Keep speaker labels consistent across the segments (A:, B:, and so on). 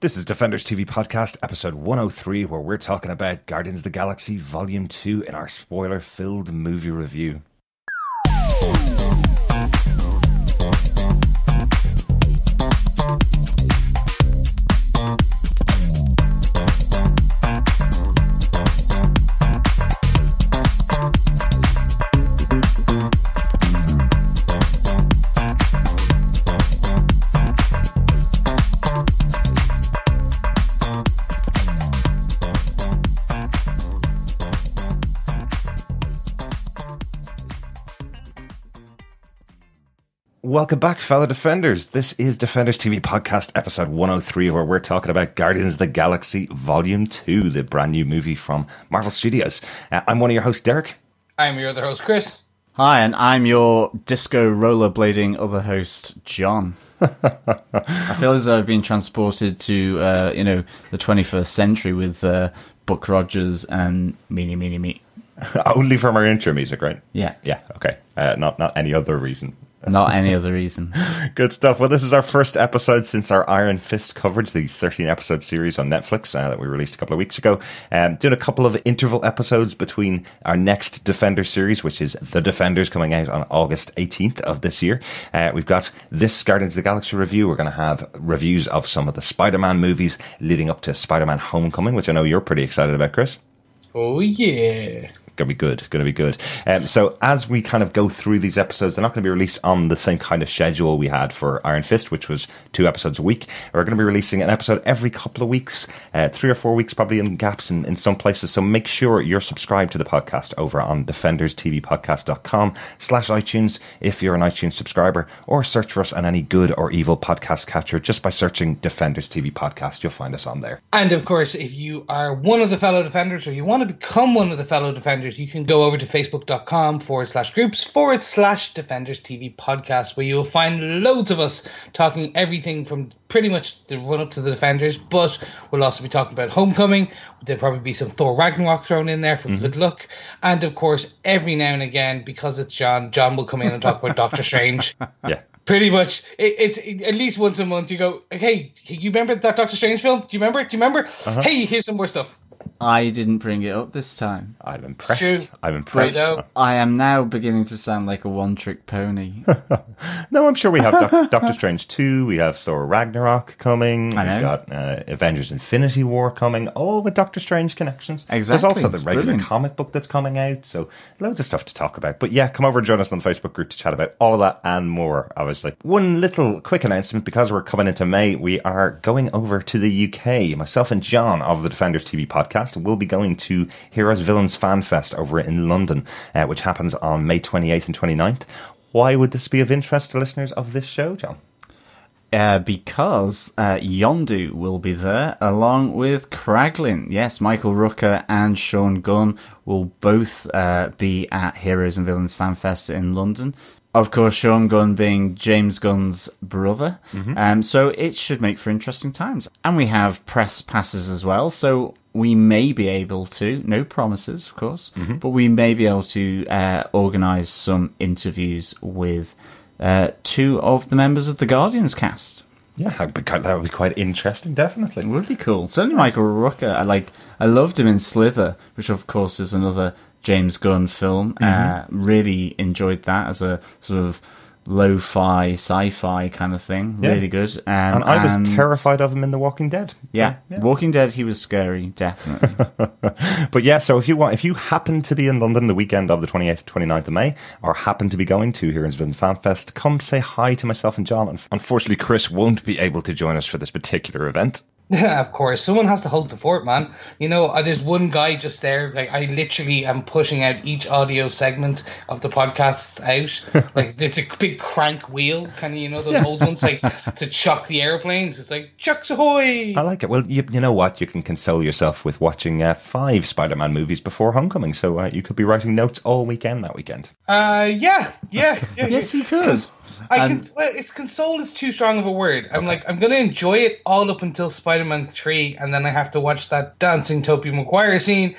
A: This is Defenders TV Podcast, episode 103, where we're talking about Guardians of the Galaxy Volume 2 in our spoiler filled movie review. Welcome back, fellow Defenders. This is Defenders TV Podcast, episode 103, where we're talking about Guardians of the Galaxy Volume 2, the brand new movie from Marvel Studios. Uh, I'm one of your hosts, Derek.
B: I'm your other host, Chris.
C: Hi, and I'm your disco rollerblading other host, John. I feel as though I've been transported to, uh, you know, the 21st century with uh, Buck Rogers and Meanie Meanie Me.
A: Only from our intro music, right?
C: Yeah,
A: Yeah, okay. Uh, not, not any other reason.
C: Not any other reason.
A: Good stuff. Well, this is our first episode since our Iron Fist coverage, the 13 episode series on Netflix uh, that we released a couple of weeks ago. Um, doing a couple of interval episodes between our next Defender series, which is The Defenders, coming out on August 18th of this year. Uh, we've got this Guardians of the Galaxy review. We're going to have reviews of some of the Spider Man movies leading up to Spider Man Homecoming, which I know you're pretty excited about, Chris.
B: Oh, yeah.
A: Going to be good. Going to be good. Um, so as we kind of go through these episodes, they're not going to be released on the same kind of schedule we had for Iron Fist, which was two episodes a week. We're going to be releasing an episode every couple of weeks, uh, three or four weeks, probably in gaps in, in some places. So make sure you're subscribed to the podcast over on defenderstvpodcast.com slash iTunes if you're an iTunes subscriber, or search for us on any good or evil podcast catcher just by searching Defenders TV Podcast. You'll find us on there.
B: And of course, if you are one of the fellow defenders or you want to become one of the fellow defenders, you can go over to facebook.com forward slash groups forward slash defenders TV podcast, where you'll find loads of us talking everything from pretty much the run up to the defenders. But we'll also be talking about Homecoming. There'll probably be some Thor Ragnarok thrown in there for mm-hmm. good luck. And of course, every now and again, because it's John, John will come in and talk about Doctor Strange.
A: Yeah.
B: Pretty much, it, it's it, at least once a month. You go, hey, you remember that Doctor Strange film? Do you remember? Do you remember? Uh-huh. Hey, here's some more stuff.
C: I didn't bring it up this time.
A: I'm impressed.
B: true.
A: I'm impressed.
B: Righto.
C: I am now beginning to sound like a one trick pony.
A: No, I'm sure we have Doc- Doctor Strange 2, we have Thor Ragnarok coming,
C: I know.
A: we've got uh, Avengers Infinity War coming, all with Doctor Strange connections.
C: Exactly.
A: There's also the
C: It's
A: regular
C: brilliant.
A: comic book that's coming out, so loads of stuff to talk about. But yeah, come over and join us on the Facebook group to chat about all of that and more, obviously. One little quick announcement because we're coming into May, we are going over to the UK. Myself and John of the Defenders TV podcast will be going to Heroes Villains Fan Fest over in London, uh, which happens on May 28th and 29th. Why would this be of interest to listeners of this show, John?
C: Uh, because uh, Yondu will be there along with Kraglin. Yes, Michael Rooker and Sean Gunn will both uh, be at Heroes and Villains Fan Fest in London. Of course, Sean Gunn being James Gunn's brother. Um, so it should make for interesting times. And we have press passes as well. So we may be able to, no promises, of course, but we may be able to uh, organise some interviews with uh, two of the members of the Guardians cast.
A: Yeah, be quite- that would be quite interesting, definitely.
C: It would be cool. Certainly Michael Rooker. I like. I loved him in Slither, which of course is another James Gunn film. Uh, really enjoyed that as a sort of lo-fi, sci-fi kind of thing.
A: Yeah.
C: Really good. Um,
A: And I was
C: and-
A: terrified of him in The Walking Dead. So,
C: Yeah. Walking Dead. He was scary, definitely.
A: But yeah, so if you want, if you happen to be in London the weekend of the 28th, 29th of May, or happen to be going to Heroes Villains Fan Fest, come say hi to myself and John. Unfortunately, Chris won't be able to join us for this particular event.
B: Of course, someone has to hold the fort, man. You know, uh, there's one guy just there. Like, I literally am pushing out each audio segment of the podcast out. like, there's a big crank wheel, kind of, you know, those old ones, like to chuck the airplanes. It's like, chucks ahoy!
A: I like it. Well, you, you know what? You can console yourself with watching uh, five Spider-Man movies before Homecoming, so uh, you could be writing notes all weekend that weekend.
B: Uh, yeah, yeah, yeah.
C: Yes,
B: yeah.
C: you could.
B: I can. Well, it's console is too strong of a word. I'm like, I'm gonna enjoy it all up until Spider-Man three, and then I have to watch that dancing Tobey Maguire scene,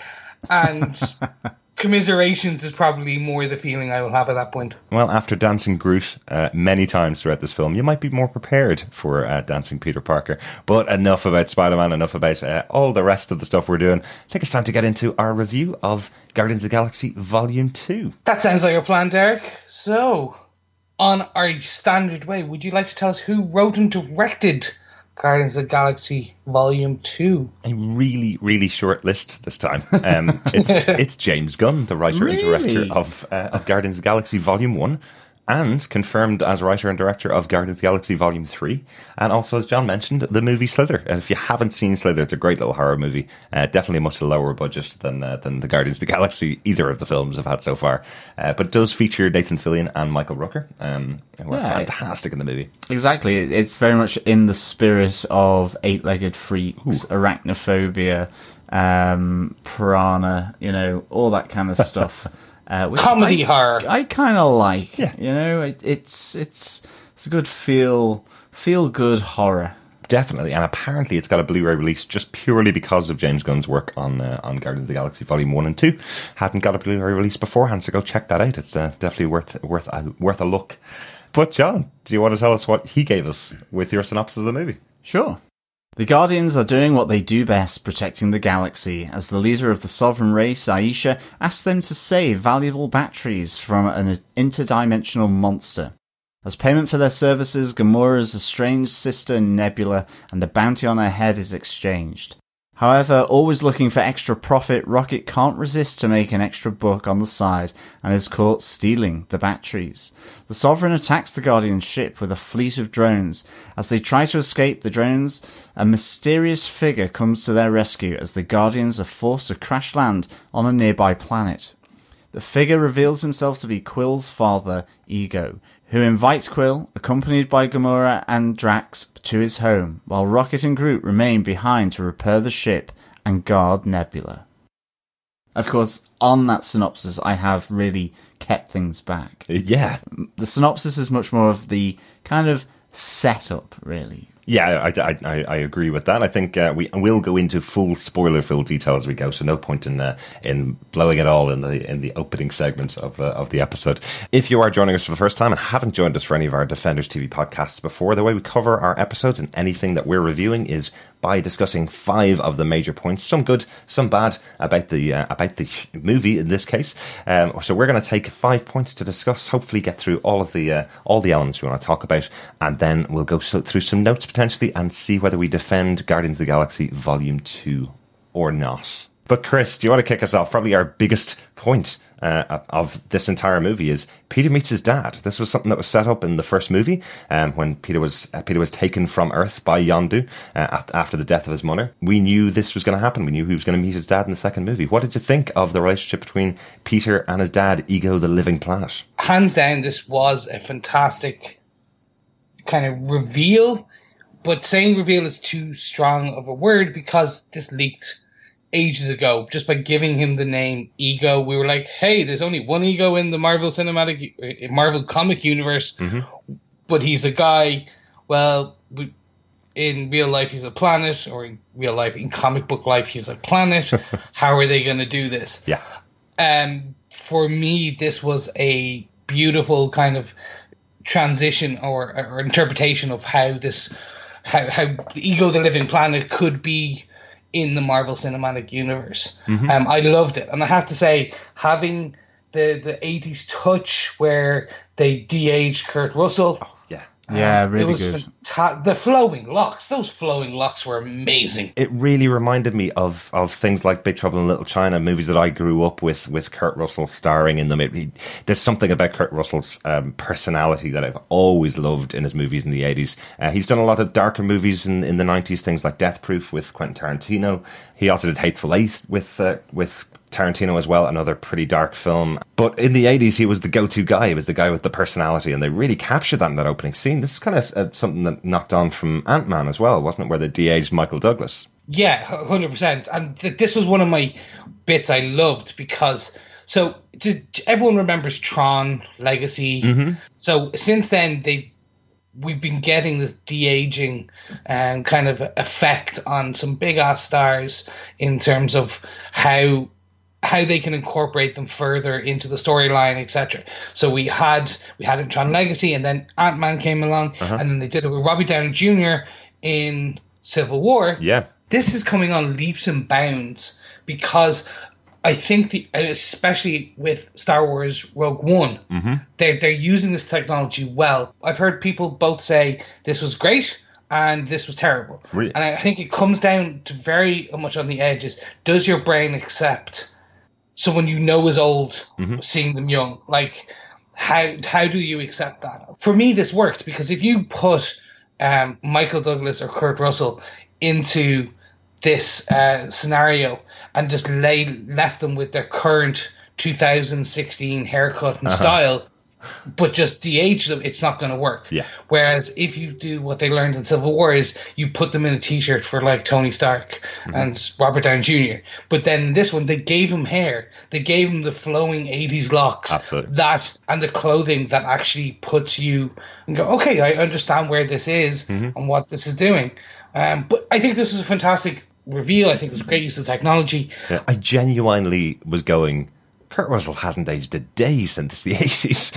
B: and commiserations is probably more the feeling I will have at that point.
A: Well, after dancing Groot uh, many times throughout this film, you might be more prepared for uh, dancing Peter Parker. But enough about Spider Man, enough about uh, all the rest of the stuff we're doing. I think it's time to get into our review of Guardians of the Galaxy Volume 2.
B: That sounds like a plan, Derek. So, on our standard way, would you like to tell us who wrote and directed Guardians of the Galaxy Volume Two.
A: A really, really short list this time. Um, it's it's James Gunn, the writer
C: Really?
A: and director of uh, of Guardians of the Galaxy Volume One, and confirmed as writer and director of Guardians of the Galaxy Volume Three, and also as John mentioned, the movie Slither. And if you haven't seen Slither, it's a great little horror movie. Uh, definitely much lower budget than uh, than the Guardians of the Galaxy either of the films have had so far, uh, but it does feature Nathan Fillion and Michael Rooker, um, who are
C: Yeah.
A: fantastic in the movie.
C: Exactly. It's very much in the spirit of eight legged freaks, arachnophobia, um, piranha, you know, all that kind of stuff. Uh, which
B: Comedy
C: I,
B: horror.
C: I kind of like.
A: Yeah.
C: You know, it, it's it's it's a good feel feel good horror.
A: Definitely, and apparently it's got a Blu-ray release just purely because of James Gunn's work on uh, on Guardians of the Galaxy Volume One and Two. Hadn't got a Blu-ray release beforehand, so go check that out. It's uh, definitely worth worth a, worth a look. But John, do you want to tell us what he gave us with your synopsis of the movie?
C: Sure. The Guardians are doing what they do best, protecting the galaxy, as the leader of the sovereign race, Ayesha, asks them to save valuable batteries from an interdimensional monster. As payment for their services, Gamora's estranged sister Nebula and the bounty on her head is exchanged. However, always looking for extra profit, Rocket can't resist to make an extra buck on the side and is caught stealing the batteries. The Sovereign attacks the Guardian ship with a fleet of drones. As they try to escape the drones, a mysterious figure comes to their rescue as the Guardians are forced to crash land on a nearby planet. The figure reveals himself to be Quill's father, Ego, who invites Quill, accompanied by Gamora and Drax, to his home, while Rocket and Groot remain behind to repair the ship and guard Nebula. Of course, on that synopsis, I have really kept things back.
A: Yeah,
C: The synopsis is much more of the kind of setup, really.
A: Yeah, I, I, I, agree with that. I think uh, we will go into full spoiler-filled detail as we go, so no point in uh, in blowing it all in the in the opening segment of uh, of the episode. If you are joining us for the first time and haven't joined us for any of our Defenders TV podcasts before, the way we cover our episodes and anything that we're reviewing is by discussing five of the major points, some good, some bad, about the uh, about the movie in this case. Um, so we're going to take five points to discuss. Hopefully, get through all of the uh, all the elements we want to talk about, and then we'll go through some notes potentially and see whether we defend Guardians of the Galaxy Volume Two or not. But Chris, do you want to kick us off? Probably our biggest point uh, of this entire movie is Peter meets his dad. This was something that was set up in the first movie um, when Peter was uh, Peter was taken from Earth by Yondu uh, after the death of his mother. We knew this was going to happen. We knew he was going to meet his dad in the second movie. What did you think of the relationship between Peter and his dad, Ego, the living planet?
B: hands down, this was a fantastic kind of reveal. But saying reveal is too strong of a word because this leaked ages ago. Just by giving him the name Ego, we were like, "Hey, there's only one Ego in the Marvel Cinematic, uh, Marvel comic universe, but he's a guy." Well, in real life, he's a planet, or in real life, in comic book life, he's a planet. How are they going to do this?
A: Yeah,
B: um, for me, this was a beautiful kind of transition or, or interpretation of how this, how, how the Ego, the Living Planet, could be in the Marvel Cinematic Universe. Um, I loved it, and I have to say, having the the '80s touch where they de-aged Kurt Russell.
A: Oh, yeah.
C: Yeah,
B: it
C: really good.
B: fanta- the flowing locks, those flowing locks were amazing.
A: it really reminded me of of things like Big Trouble in Little China, movies that I grew up with, with Kurt Russell starring in them. It, he- there's something about Kurt Russell's um, personality that I've always loved in his movies in the 80s. Uh, he's done a lot of darker movies in, in the 90s, things like Death Proof with Quentin Tarantino. He also did Hateful Eight with uh, with Tarantino as well, another pretty dark film. But in the 80s, he was the go to guy. He was the guy with the personality, and they really captured that in that opening scene. This is kind of uh, something that knocked on from Ant Man as well, wasn't it? Where they de aged Michael Douglas.
B: Yeah, hundred percent. And th- this was one of my bits I loved because so did, everyone remembers Tron Legacy. So since then they we've been getting this de aging um, kind of effect on some big ass stars in terms of how how they can incorporate them further into the storyline, etc. So we had we had Tron Legacy, and then Ant Man came along,
A: Uh-huh.
B: and then they did it with Robbie Downey Jr. in Civil War.
A: Yeah.
B: This is coming on leaps and bounds because I think the especially with Star Wars Rogue One, they're they're using this technology well. I've heard people both say this was great and this was terrible,
A: Really?
B: and I think it comes down to very much on the edges. Does your brain accept someone you know is old, seeing them young? Like how how do you accept that? For me, this worked because if you put um, Michael Douglas or Kurt Russell into this uh, scenario and just lay left them with their current 2016 haircut and style, but just de-age them, it's not going to work.
A: Yeah.
B: Whereas if you do what they learned in Civil War is you put them in a T-shirt for like Tony Stark and Robert Downey Jr. But then this one, they gave him hair. They gave him the flowing 80s locks.
A: Absolutely.
B: That and the clothing that actually puts you and go, okay, I understand where this is and what this is doing. Um, but I think this was a fantastic reveal. I think it was a great use of technology.
A: Yeah, I genuinely was going. Kurt Russell hasn't aged a day since the eighties.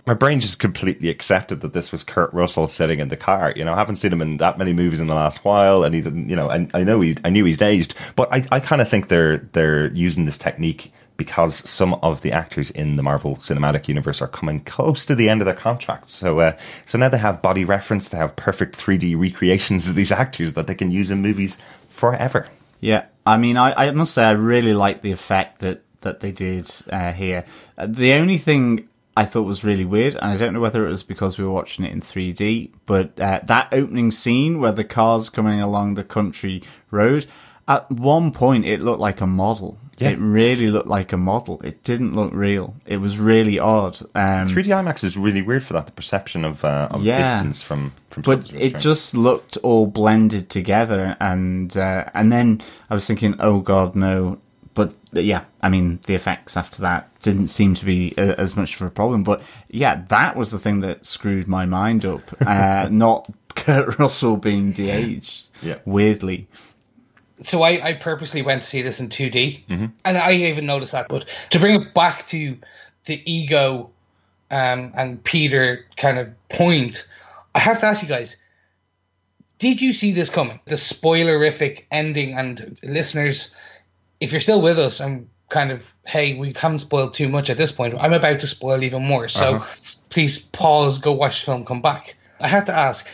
A: my brain just completely accepted that this was Kurt Russell sitting in the car. You know, I haven't seen him in that many movies in the last while, and he didn't. You know, I, I know he, I knew he's aged, but I, I kind of think they're they're using this technique because some of the actors in the Marvel Cinematic Universe are coming close to the end of their contracts. So, uh, so now they have body reference, they have perfect three D recreations of these actors that they can use in movies forever.
C: Yeah, I mean, I, I must say I really like the effect that that they did uh, here. Uh, the only thing I thought was really weird, and I don't know whether it was because we were watching it in 3D, but uh, that opening scene where the car's coming along the country road, at one point it looked like a model.
A: Yeah.
C: It really looked like a model. It didn't look real. It was really odd. Um,
A: 3D IMAX is really weird for that. The perception of uh, of
C: Yeah.
A: distance from from
C: but it just looked all blended together and uh, and then i was thinking oh god no but yeah i mean the effects after that didn't seem to be a, as much of a problem but yeah that was the thing that screwed my mind up uh, not kurt russell being de-aged
A: Yeah.
C: weirdly
B: so I, I purposely went to see this in 2D, and I even noticed that. But to bring it back to the ego um, and Peter kind of point, I have to ask you guys: Did you see this coming? The spoilerific ending, and listeners, if you're still with us, I'm kind of hey, we haven't spoiled too much at this point. I'm about to spoil even more, so uh-huh. please pause, go watch the film, come back. I have to ask: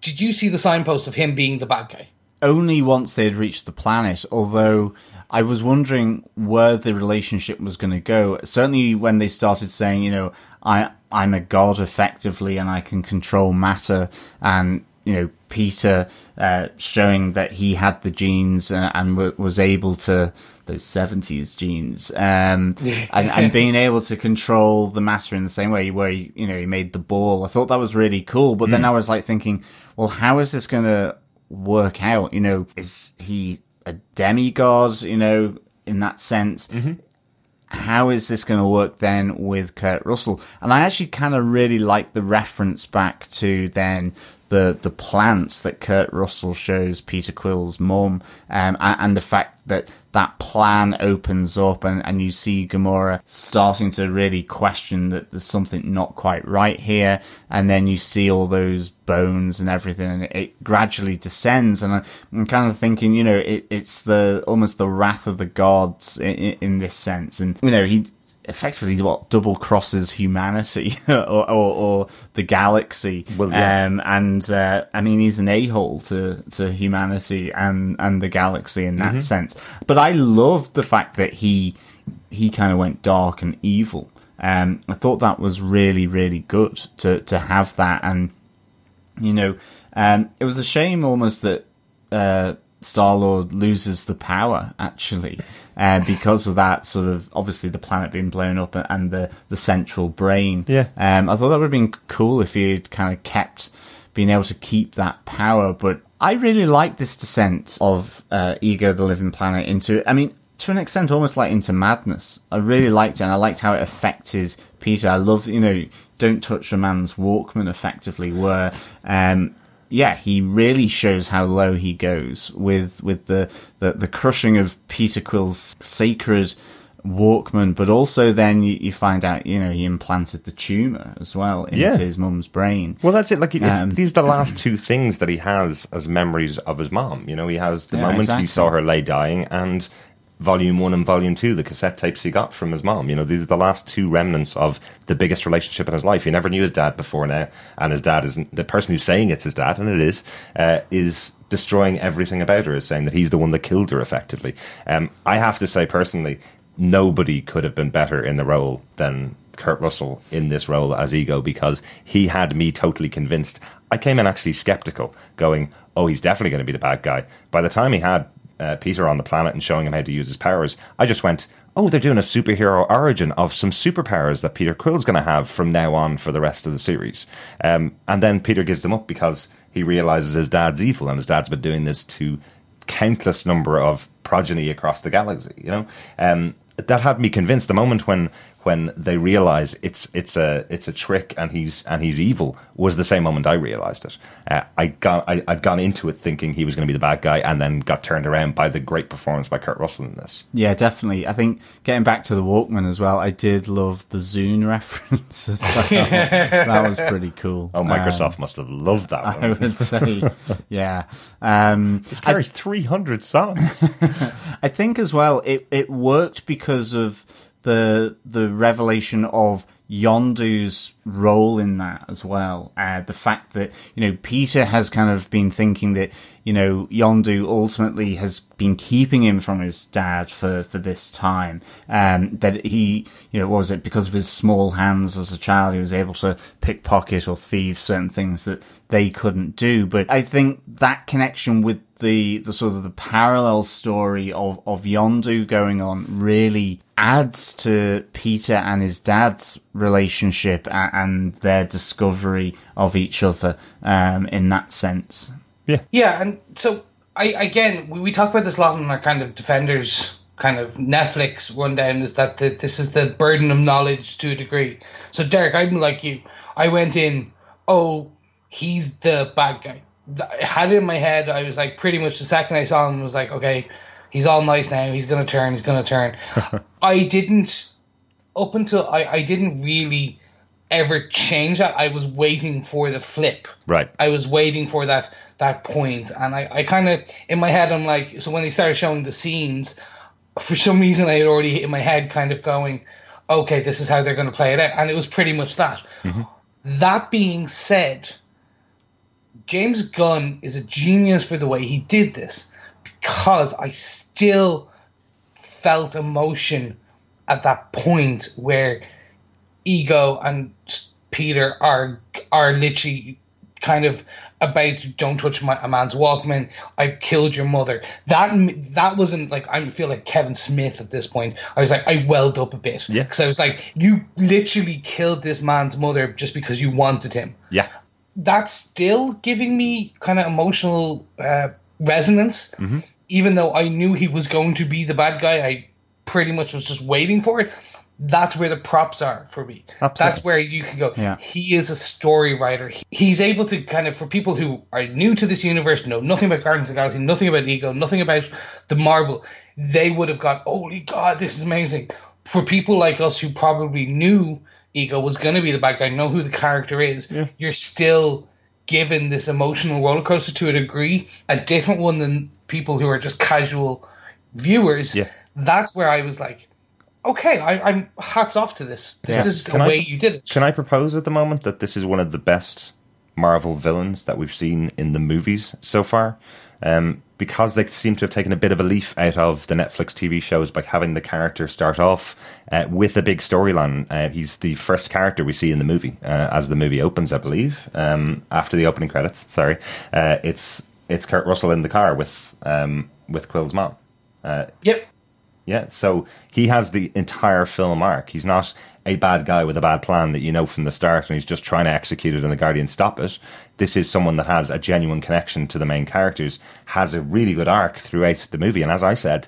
B: Did you see the signpost of him being the bad guy?
C: only once they had reached the planet, although I was wondering where the relationship was going to go. Certainly when they started saying, you know, I, I'm a god effectively and I can control matter and, you know, Peter, uh, showing that he had the genes and, and w- was able to, those 70s genes, um, and, and being able to control the matter in the same way where, he, you know, he made the ball. I thought that was really cool. But then I was like thinking, well, how is this going to work out. You know, is he a demigod? You know, in that sense. How is this going to work then with Kurt Russell? And I actually kind of really like the reference back to then the the plants that Kurt Russell shows Peter Quill's mum, um, and, and the fact that that plan opens up and, and you see Gamora starting to really question that there's something not quite right here, and then you see all those bones and everything, and it, it gradually descends. And I, I'm kind of thinking, you know, it, it's the almost the wrath of the gods in, in, in this sense, and you know he effectively what double crosses humanity or, or, or the galaxy.
A: Well, yeah.
C: Um, and uh, I mean, he's an a hole to to humanity and and the galaxy in that sense. But I loved the fact that he he kind of went dark and evil. Um, I thought that was really really good to to have that and you know, um, it was a shame almost that uh, Star Lord loses the power actually uh, because of that sort of obviously the planet being blown up and the the central brain.
A: Yeah.
C: um, I thought that would have been cool if he had kind of kept being able to keep that power, but I really like this descent of uh, Ego, the Living Planet, into. I mean, to an extent, almost like into madness. I really liked it, and I liked how it affected Peter. I loved, you know, don't touch a man's Walkman effectively, where um, yeah, he really shows how low he goes with with the the, the crushing of Peter Quill's sacred Walkman, but also then you, you, find out, you know, he implanted the tumor as well into yeah. his mum's brain.
A: Well, that's it. Like, um, these are the last two things that he has as memories of his mom. You know, he has the yeah, moment exactly. he saw her lay dying and volume one and volume two, the cassette tapes he got from his mom. You know, these are the last two remnants of the biggest relationship in his life. He never knew his dad before now, and his dad is the person who's saying it's his dad, and it is, uh, is destroying everything about her, is saying that he's the one that killed her effectively. Um, I have to say personally, nobody could have been better in the role than Kurt Russell in this role as Ego because he had me totally convinced. I came in actually skeptical, going, "Oh, he's definitely going to be the bad guy." By the time he had uh, Peter on the planet and showing him how to use his powers, I just went, "Oh, they're doing a superhero origin of some superpowers that Peter Quill's going to have from now on for the rest of the series." Um, and then Peter gives them up because he realizes his dad's evil and his dad's been doing this to countless number of progeny across the galaxy. You know, um, that had me convinced. The moment when when they realize it's it's a it's a trick and he's and he's evil was the same moment I realized it. Uh, I got I, had gone into it thinking he was going to be the bad guy, and then got turned around by the great performance by Kurt Russell in this.
C: Yeah, definitely. I think getting back to the Walkman as well, I did love the Zune reference. Well. that was pretty cool.
A: Oh, Microsoft um, must have loved that. One.
C: I would say, yeah. Um,
A: this carries three hundred songs.
C: I think as well, it it worked because of the the revelation of Yondu's role in that as well. Uh, the fact that, you know, Peter has kind of been thinking that, you know, Yondu ultimately has been keeping him from his dad for, for this time. Um, that he, you know, was it because of his small hands as a child, he was able to pickpocket or thieve certain things that they couldn't do. But I think that connection with the, the sort of the parallel story of, of Yondu going on really adds to Peter and his dad's relationship and their discovery of each other um, in that sense.
A: Yeah.
B: Yeah, and so I again we, we talk about this a lot in our kind of defenders kind of Netflix rundown is that the, this is the burden of knowledge to a degree. So Derek, I'm like you. I went in, oh, he's the bad guy. I had it in my head. I was like, pretty much the second I saw him, was like, okay, he's all nice now. He's gonna turn. He's gonna turn. I didn't up until I, I didn't really ever change that. I was waiting for the flip.
A: Right.
B: I was waiting for that that point, and I, I kind of in my head I'm like, so when they started showing the scenes, for some reason I had already in my head kind of going, okay, this is how they're going to play it out, and it was pretty much that. Mm-hmm. That being said, James Gunn is a genius for the way he did this because I still felt emotion at that point where ego and Peter are are literally kind of about don't touch my, a man's Walkman. I killed your mother. That that wasn't like I feel like Kevin Smith at this point. I was like I welled up a bit
A: yeah
B: because I was like you literally killed this man's mother just because you wanted him.
A: Yeah,
B: that's still giving me kind of emotional uh, resonance. Mm-hmm. Even though I knew he was going to be the bad guy, I pretty much was just waiting for it. That's where the props are for me. Absolutely. That's where you can go.
C: Yeah.
B: He is a story writer. He's able to kind of, for people who are new to this universe, know nothing about Guardians of the Galaxy, nothing about Ego, nothing about the Marvel, they would have got, holy God, this is amazing. For people like us who probably knew Ego was going to be the bad guy, know who the character is, yeah. you're still given this emotional roller coaster to a degree, a different one than people who are just casual viewers.
A: Yeah
B: that's where I was like, okay, I, am hats off to this. This yeah. is the can way I, you did it.
A: Can I propose at the moment that this is one of the best Marvel villains that we've seen in the movies so far? Um, because they seem to have taken a bit of a leaf out of the Netflix TV shows by having the character start off uh, with a big storyline. Uh, he's the first character we see in the movie uh, as the movie opens, I believe. Um, after the opening credits, sorry, uh, it's it's Kurt Russell in the car with um, with Quill's mom.
B: Uh, yep.
A: Yeah, so he has the entire film arc. He's not a bad guy with a bad plan that you know from the start and he's just trying to execute it and the Guardian stop it. This is someone that has a genuine connection to the main characters, has a really good arc throughout the movie. And as I said,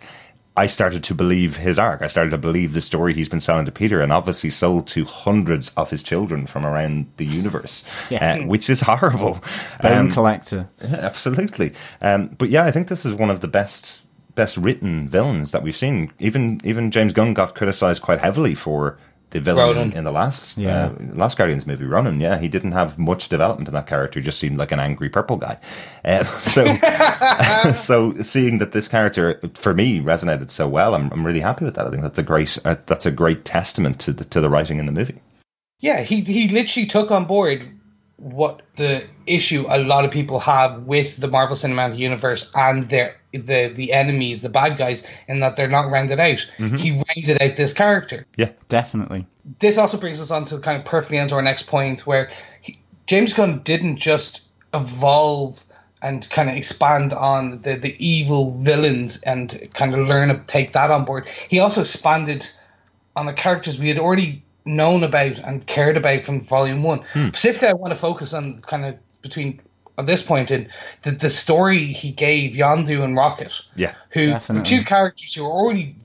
A: I started to believe his arc. I started to believe the story he's been selling to Peter, and obviously sold to hundreds of his children from around the universe,
C: Yeah.
A: uh, which is horrible.
C: Bone
A: Um,
C: collector.
A: absolutely. Um, but yeah, I think this is one of the best best written villains that we've seen. Even even James Gunn got criticized quite heavily for the villain in,
B: Ronan.
A: in the last
C: Yeah.
A: uh, last Guardians movie, Ronan. Yeah, he didn't have much development in that character. He just seemed like an angry purple guy. Uh, so so seeing that this character for me resonated so well, I'm I'm really happy with that. I think that's a great uh, that's a great testament to the to the writing in the movie.
B: Yeah, he he literally took on board what the issue a lot of people have with the Marvel Cinematic Universe and their the the enemies, the bad guys, in that they're not rounded out. Mm-hmm. He rounded out this character.
A: Yeah,
C: Definitely.
B: This also brings us on to kind of perfectly onto our next point, where he, James Gunn didn't just evolve and kind of expand on the the evil villains and kind of learn to take that on board. He also expanded on the characters we had already known about and cared about from volume one. Hmm. Specifically, I want to focus on kind of between at this point in the, the story he gave Yondu and Rocket,
A: yeah,
B: who
C: Definitely.
B: were two characters who were already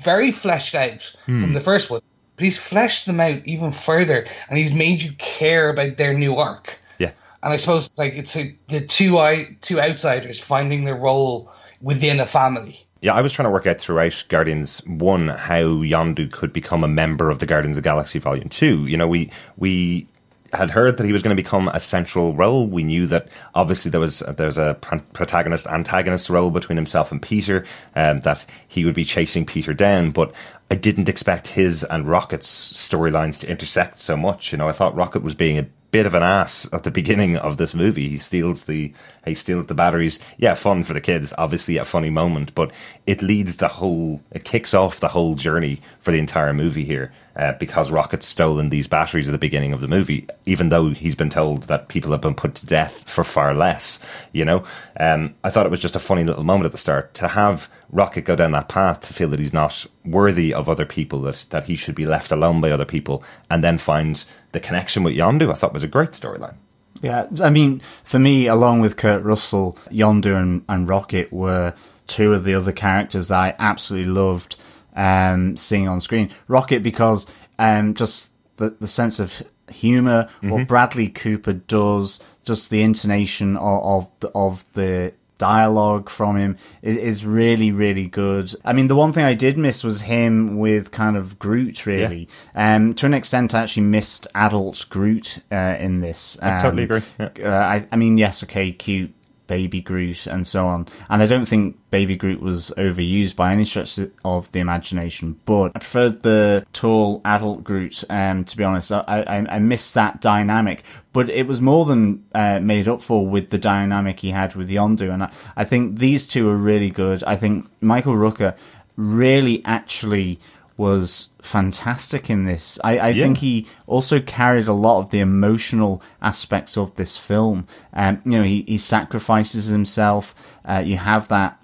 B: very fleshed out from hmm. the first one. But he's fleshed them out even further, and he's made you care about their new arc.
A: yeah.
B: And I suppose it's like it's a, the two I, two outsiders finding their role within a family.
A: Yeah, I was trying to work out throughout Guardians One how Yondu could become a member of the Guardians of the Galaxy Volume Two. You know, we we had heard that he was going to become a central role. We knew that obviously there was there was a protagonist antagonist role between himself and Peter, um, that he would be chasing Peter down. But I didn't expect his and Rocket's storylines to intersect so much. You know, I thought Rocket was being a bit of an ass at the beginning of this movie. He steals the he steals the batteries. Yeah, fun for the kids, obviously a funny moment, but it leads the whole it kicks off the whole journey for the entire movie here. Uh, because Rocket's stolen these batteries at the beginning of the movie, even though he's been told that people have been put to death for far less, you know. Um, I thought it was just a funny little moment at the start to have Rocket go down that path to feel that he's not worthy of other people, that that he should be left alone by other people, and then find the connection with Yondu. I thought was a great storyline.
C: Yeah, I mean, for me, along with Kurt Russell, Yondu and, and Rocket were two of the other characters that I absolutely loved um, seeing on screen. Rocket because um, just the, the sense of humor, what Bradley Cooper does, just the intonation of of the, of the dialogue from him is, is really really good. I mean, the one thing I did miss was him with kind of Groot. Really, um, to an extent, I actually missed adult Groot uh, in this.
A: I totally
C: Um,
A: agree, yeah.
C: uh, I, I mean, yes, okay, cute baby Groot and so on. And I don't think baby Groot was overused by any stretch of the imagination, but I preferred the tall adult Groot. Um, to be honest, I, I, I missed that dynamic, but it was more than uh, made up for with the dynamic he had with Yondu. And I, I think these two are really good. I think Michael Rooker really actually was fantastic in this. I, I
A: Yeah.
C: think he also carried a lot of the emotional aspects of this film. Um, you know, he, he sacrifices himself. Uh, you have that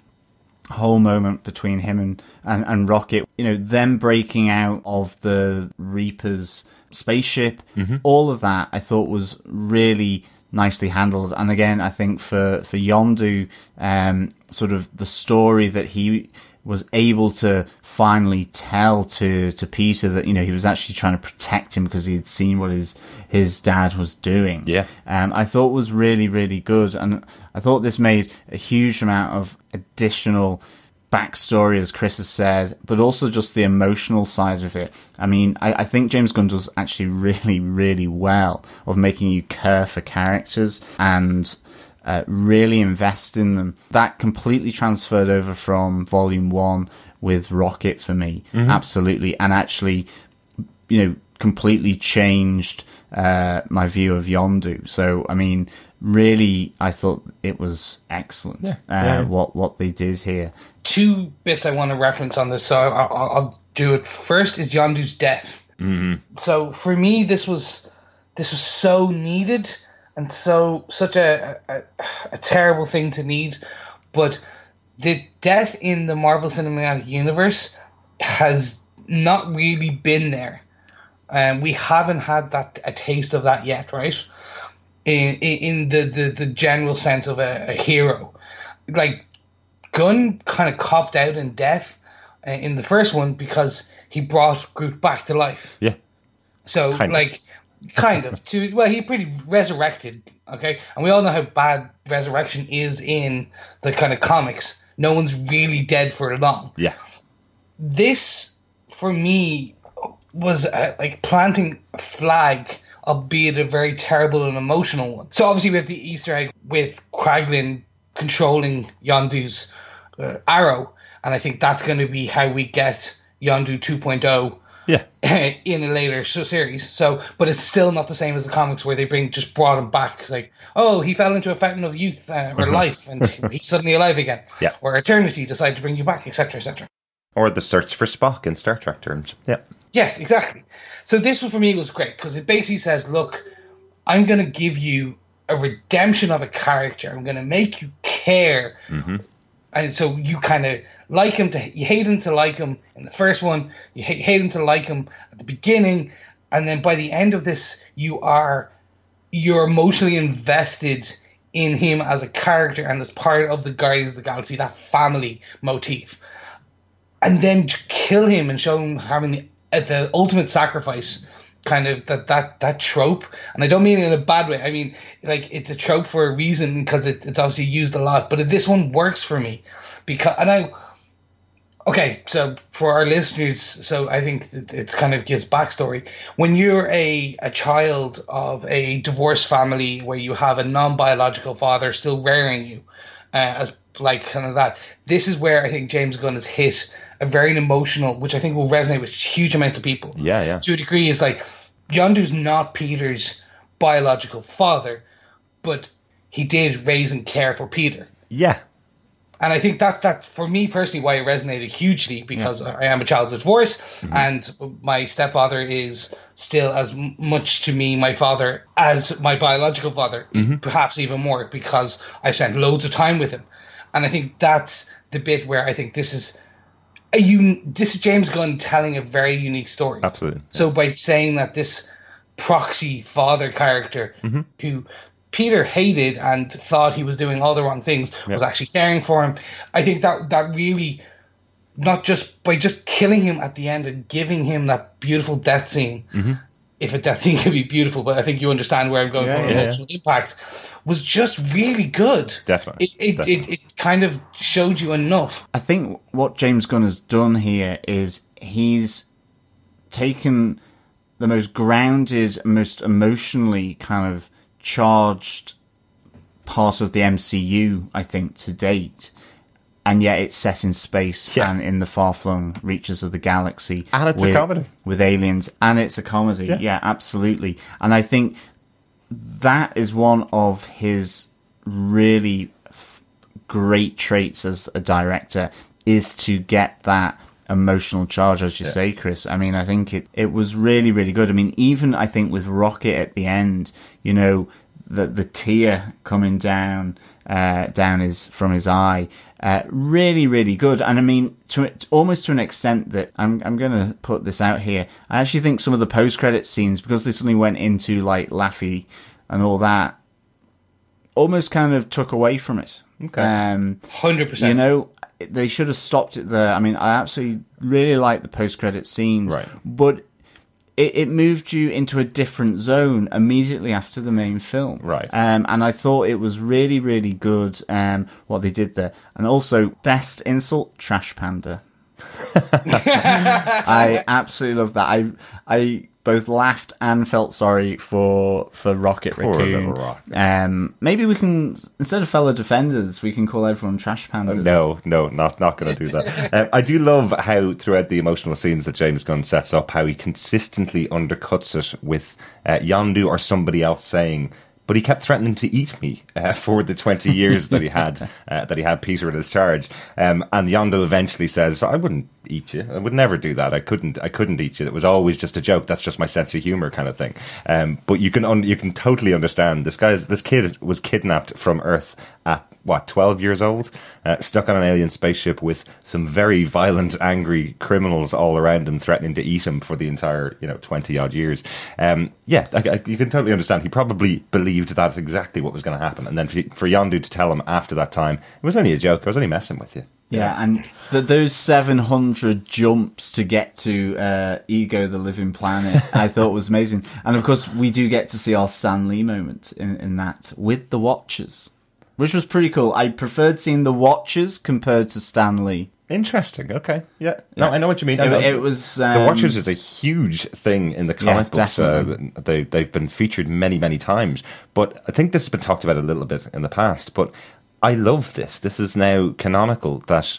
C: whole moment between him and, and, and Rocket, you know, them breaking out of the Reaper's spaceship, all of that I thought was really nicely handled. And again, I think for, for Yondu, um, sort of the story that he was able to finally tell to, to Peter that, you know, he was actually trying to protect him because he had seen what his, his dad was doing
A: Yeah.
C: um, I thought was really, really good. And I thought this made a huge amount of additional backstory, as Chris has said, but also just the emotional side of it. I mean, I, I think James Gunn does actually really, really well of making you care for characters and uh, really invest in them. That completely transferred over from volume one with Rocket for me. Absolutely. And actually, you know, completely changed uh, my view of Yondu. So, I mean, really, I thought it was excellent uh,
A: yeah.
C: what what they did here.
B: Two bits I want to reference on this, so I, I, I'll do it. First is Yondu's death. Mm-hmm. So for me, this was this was so needed and so such a, a a terrible thing to need, but the death in the Marvel Cinematic Universe has not really been there. And we haven't had that a taste of that yet, right? In in, the, the, the general sense of a, a hero, like Gunn kind of copped out in death, uh, in the first one because he brought Groot back to life.
A: Yeah.
B: So
A: Kind
B: like, kind of to well, he pretty resurrected. Okay, and we all know how bad resurrection is in the kind of comics. No one's really dead for long.
A: Yeah.
B: This, for me, was uh, like planting a flag, albeit a very terrible and emotional one. So obviously we have the Easter egg with Kraglin controlling Yondu's uh, arrow, and I think that's going to be how we get Yondu 2.0
A: Yeah.
B: in a later sh- series. So, but it's still not the same as the comics where they bring just brought him back. Like, oh, he fell into a fountain of youth uh, or life, and he's suddenly alive again.
A: Yeah.
B: Or eternity decided to bring you back, etc., etc.
A: Or the search for Spock in Star Trek terms. Yeah.
B: Yes, exactly. So this one for me was great because it basically says, look, I'm going to give you a redemption of a character. I'm going to make you care. And so you kind of like him to, you hate him to like him in the first one, you hate, hate him to like him at the beginning. And then by the end of this, you are, you're emotionally invested in him as a character and as part of the Guardians of the Galaxy, that family motif and then to kill him and show him having the, uh, the ultimate sacrifice kind of that that that trope and i don't mean in a bad way i mean like it's a trope for a reason because it, it's obviously used a lot but this one works for me because and i okay so for our listeners so i think it's kind of gives backstory when you're a a child of a divorced family where you have a non-biological father still rearing you uh, as like kind of that. This is where I think James Gunn has hit a very emotional, which I think will resonate with huge amounts of people.
A: Yeah, yeah.
B: To a degree, is like Yondu's not Peter's biological father, but he did raise and care for Peter.
A: Yeah.
B: And I think that that for me personally, why it resonated hugely because I am a child of divorce, mm-hmm. and my stepfather is still as much to me my father as my biological father, mm-hmm. perhaps even more because I spent loads of time with him, and I think that's the bit where I think this is a un- this is James Gunn telling a very unique story.
A: Absolutely.
B: So by saying that this proxy father character mm-hmm. who Peter hated and thought he was doing all the wrong things was actually caring for him, I think that that really not just by just killing him at the end and giving him that beautiful death scene. Mm-hmm. If a death scene can be beautiful, but I think you understand where I'm going
C: Yeah,
B: from
C: yeah,
B: emotional impact was just really good.
A: Definitely,
B: It it,
A: definitely.
B: it it kind of showed you enough.
C: I think what James Gunn has done here is he's taken the most grounded, most emotionally kind of charged part of the MCU, I think, to date. And yet it's set in space
A: Yeah.
C: and in the far flung reaches of the galaxy.
A: And it's a
C: with,
A: comedy.
C: With aliens. And it's a comedy.
A: Yeah.
C: yeah, absolutely. And I think that is one of his really f- great traits as a director is to get that emotional charge, as you say, Chris. I mean, I think it, it was really, really good. I mean, even I think with Rocket at the end, you know, the the tear coming down uh, down his from his eye, uh, really, really good. And I mean, to almost to an extent that I'm I'm going to put this out here. I actually think some of the post credit scenes because they suddenly went into like Laffy and all that, almost kind of took away from it.
A: Okay.
C: Um,
B: Hundred
C: you know, they should have stopped it there. I mean, I absolutely really like the post credit scenes,
A: Right.
C: but it, it moved you into a different zone immediately after the main film,
A: Right.
C: Um, and I thought it was really, really good um, what they did there, and also best insult, trash panda. I absolutely love that. I I both laughed and felt sorry for for Rocket
A: Poor
C: Raccoon.
A: little Rocket.
C: Um, maybe we can instead of fellow defenders, we can call everyone trash pandas.
A: No, no, not not going to do that. um, I do love how throughout the emotional scenes that James Gunn sets up, how he consistently undercuts it with uh, Yondu or somebody else saying. But he kept threatening to eat me uh, for the twenty years that he had uh, that he had Peter in his charge. Um, and Yondu eventually says, "I wouldn't eat you. I would never do that. I couldn't. I couldn't eat you. It was always just a joke. That's just my sense of humor, kind of thing." Um, but you can un- you can totally understand this guy's this kid was kidnapped from Earth at what twelve years old, uh, stuck on an alien spaceship with some very violent, angry criminals all around him, threatening to eat him for the entire you know twenty odd years. Um, yeah, I, I, you can totally understand. He probably believed that's exactly what was going to happen, and then for, for Yondu to tell him after that time, it was only a joke. I was only messing with you.
C: Yeah, and th those 700 jumps to get to uh, Ego, the living planet, I thought was amazing. And of course, we do get to see our Stan Lee moment in, in that with the Watchers, which was pretty cool. I preferred seeing the Watchers compared to Stan Lee.
A: Interesting. Okay. Yeah. No, I know what you mean.
C: It, it was.
A: the
C: Um,
A: Watchers is a huge thing in the comic
C: Yeah,
A: books. Uh, they they've been featured many many times, but I think this has been talked about a little bit in the past. But I love this. This is now canonical that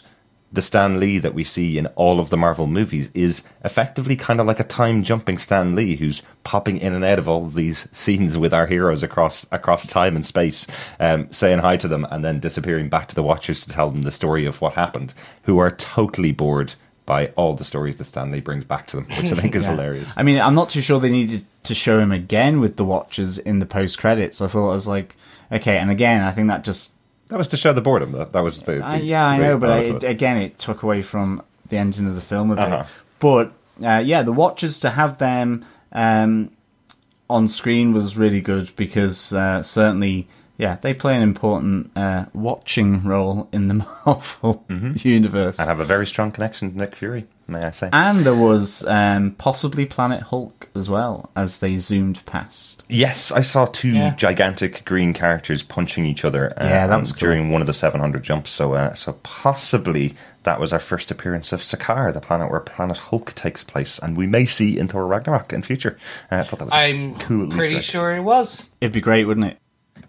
A: the Stan Lee that we see in all of the Marvel movies is effectively kind of like a time jumping Stan Lee who's popping in and out of all of these scenes with our heroes across across time and space, um, saying hi to them and then disappearing back to the Watchers to tell them the story of what happened, who are totally bored by all the stories that Stan Lee brings back to them, which I think is
C: Yeah.
A: hilarious.
C: I mean, I'm not too sure they needed to show him again with the Watchers in the post credits. I thought it was like, okay, and again, I think that just
A: That was to show the boredom. That, that was the,
C: Uh, yeah, I know, but I, it, again, it took away from the ending of the film a bit.
A: Uh-huh.
C: But uh, yeah, the Watchers to have them um, on screen was really good because uh, certainly, yeah, they play an important uh, watching role in the Marvel universe.
A: and have a very strong connection to Nick Fury, may I say?
C: And there was um, possibly Planet Hulk as well as they zoomed past.
A: Yes, I saw two
B: Yeah.
A: gigantic green characters punching each other. Uh,
C: Yeah, that was cool.
A: during one of the 700 jumps. So, uh, so possibly that was our first appearance of Sakaar, the planet where Planet Hulk takes place, and we may see in Thor Ragnarok in future. Uh, I thought that was a
B: I'm
A: cool.
B: Pretty
A: egg.
B: sure it was.
C: It'd be great, wouldn't it?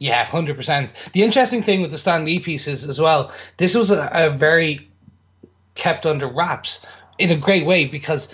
B: Yeah, hundred percent. The interesting thing with the Stan Lee pieces as well, this was a, a very kept under wraps in a great way because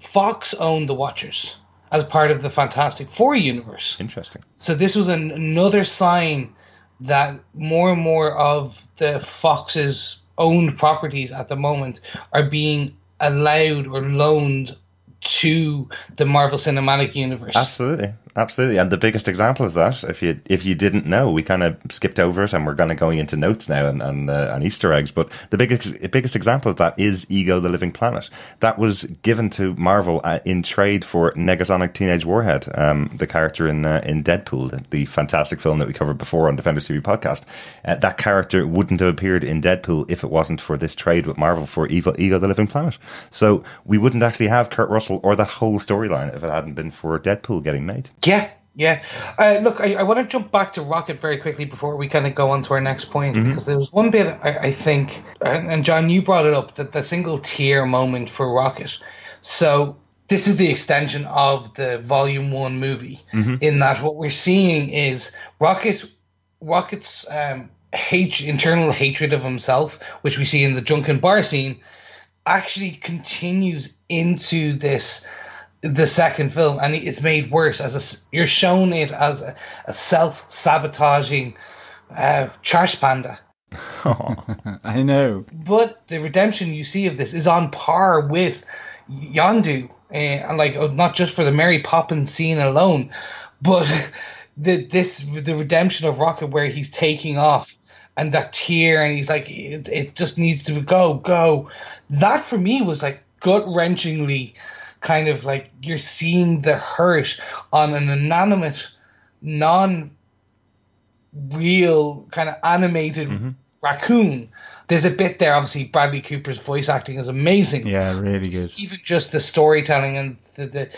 B: Fox owned the Watchers as part of the Fantastic Four universe.
A: Interesting.
B: So this was an, another sign that more and more of the Fox's owned properties at the moment are being allowed or loaned to the Marvel Cinematic Universe.
A: Absolutely, absolutely. And the biggest example of that, if you if you didn't know, we kind of skipped over it, and we're going to going into notes now and and, uh, and Easter eggs. But the biggest biggest example of that is Ego, the Living Planet. That was given to Marvel uh, in trade for Negasonic Teenage Warhead, um, the character in uh, in Deadpool, the, the fantastic film that we covered before on Defenders TV podcast. Uh, that character wouldn't have appeared in Deadpool if it wasn't for this trade with Marvel for Ego, Ego the Living Planet. So we wouldn't actually have Kurt Russell or that whole storyline if it hadn't been for Deadpool getting made.
B: Yeah, yeah. Uh, look, I, I want to jump back to Rocket very quickly before we kind of go on to our next point because there was one bit I, I think, and, John, you brought it up that the single tear moment for Rocket. So this is the extension of the Volume One movie in that what we're seeing is Rocket, Rocket's um, hate, internal hatred of himself, which we see in the drunken bar scene, actually continues into this the second film and it's made worse as a you're shown it as a, a self-sabotaging uh, trash panda
C: I know.
B: but the redemption you see of this is on par with Yondu, uh, and like uh, not just for the Mary Poppins scene alone, but the this the redemption of Rocket where he's taking off and that tear and he's like it, it just needs to go go. That for me was like gut wrenchingly kind of like you're seeing the hurt on an inanimate, non real kind of animated mm-hmm. raccoon. There's a bit there, obviously, Bradley Cooper's voice acting is amazing.
C: Yeah, really good.
B: Even just the storytelling and the, the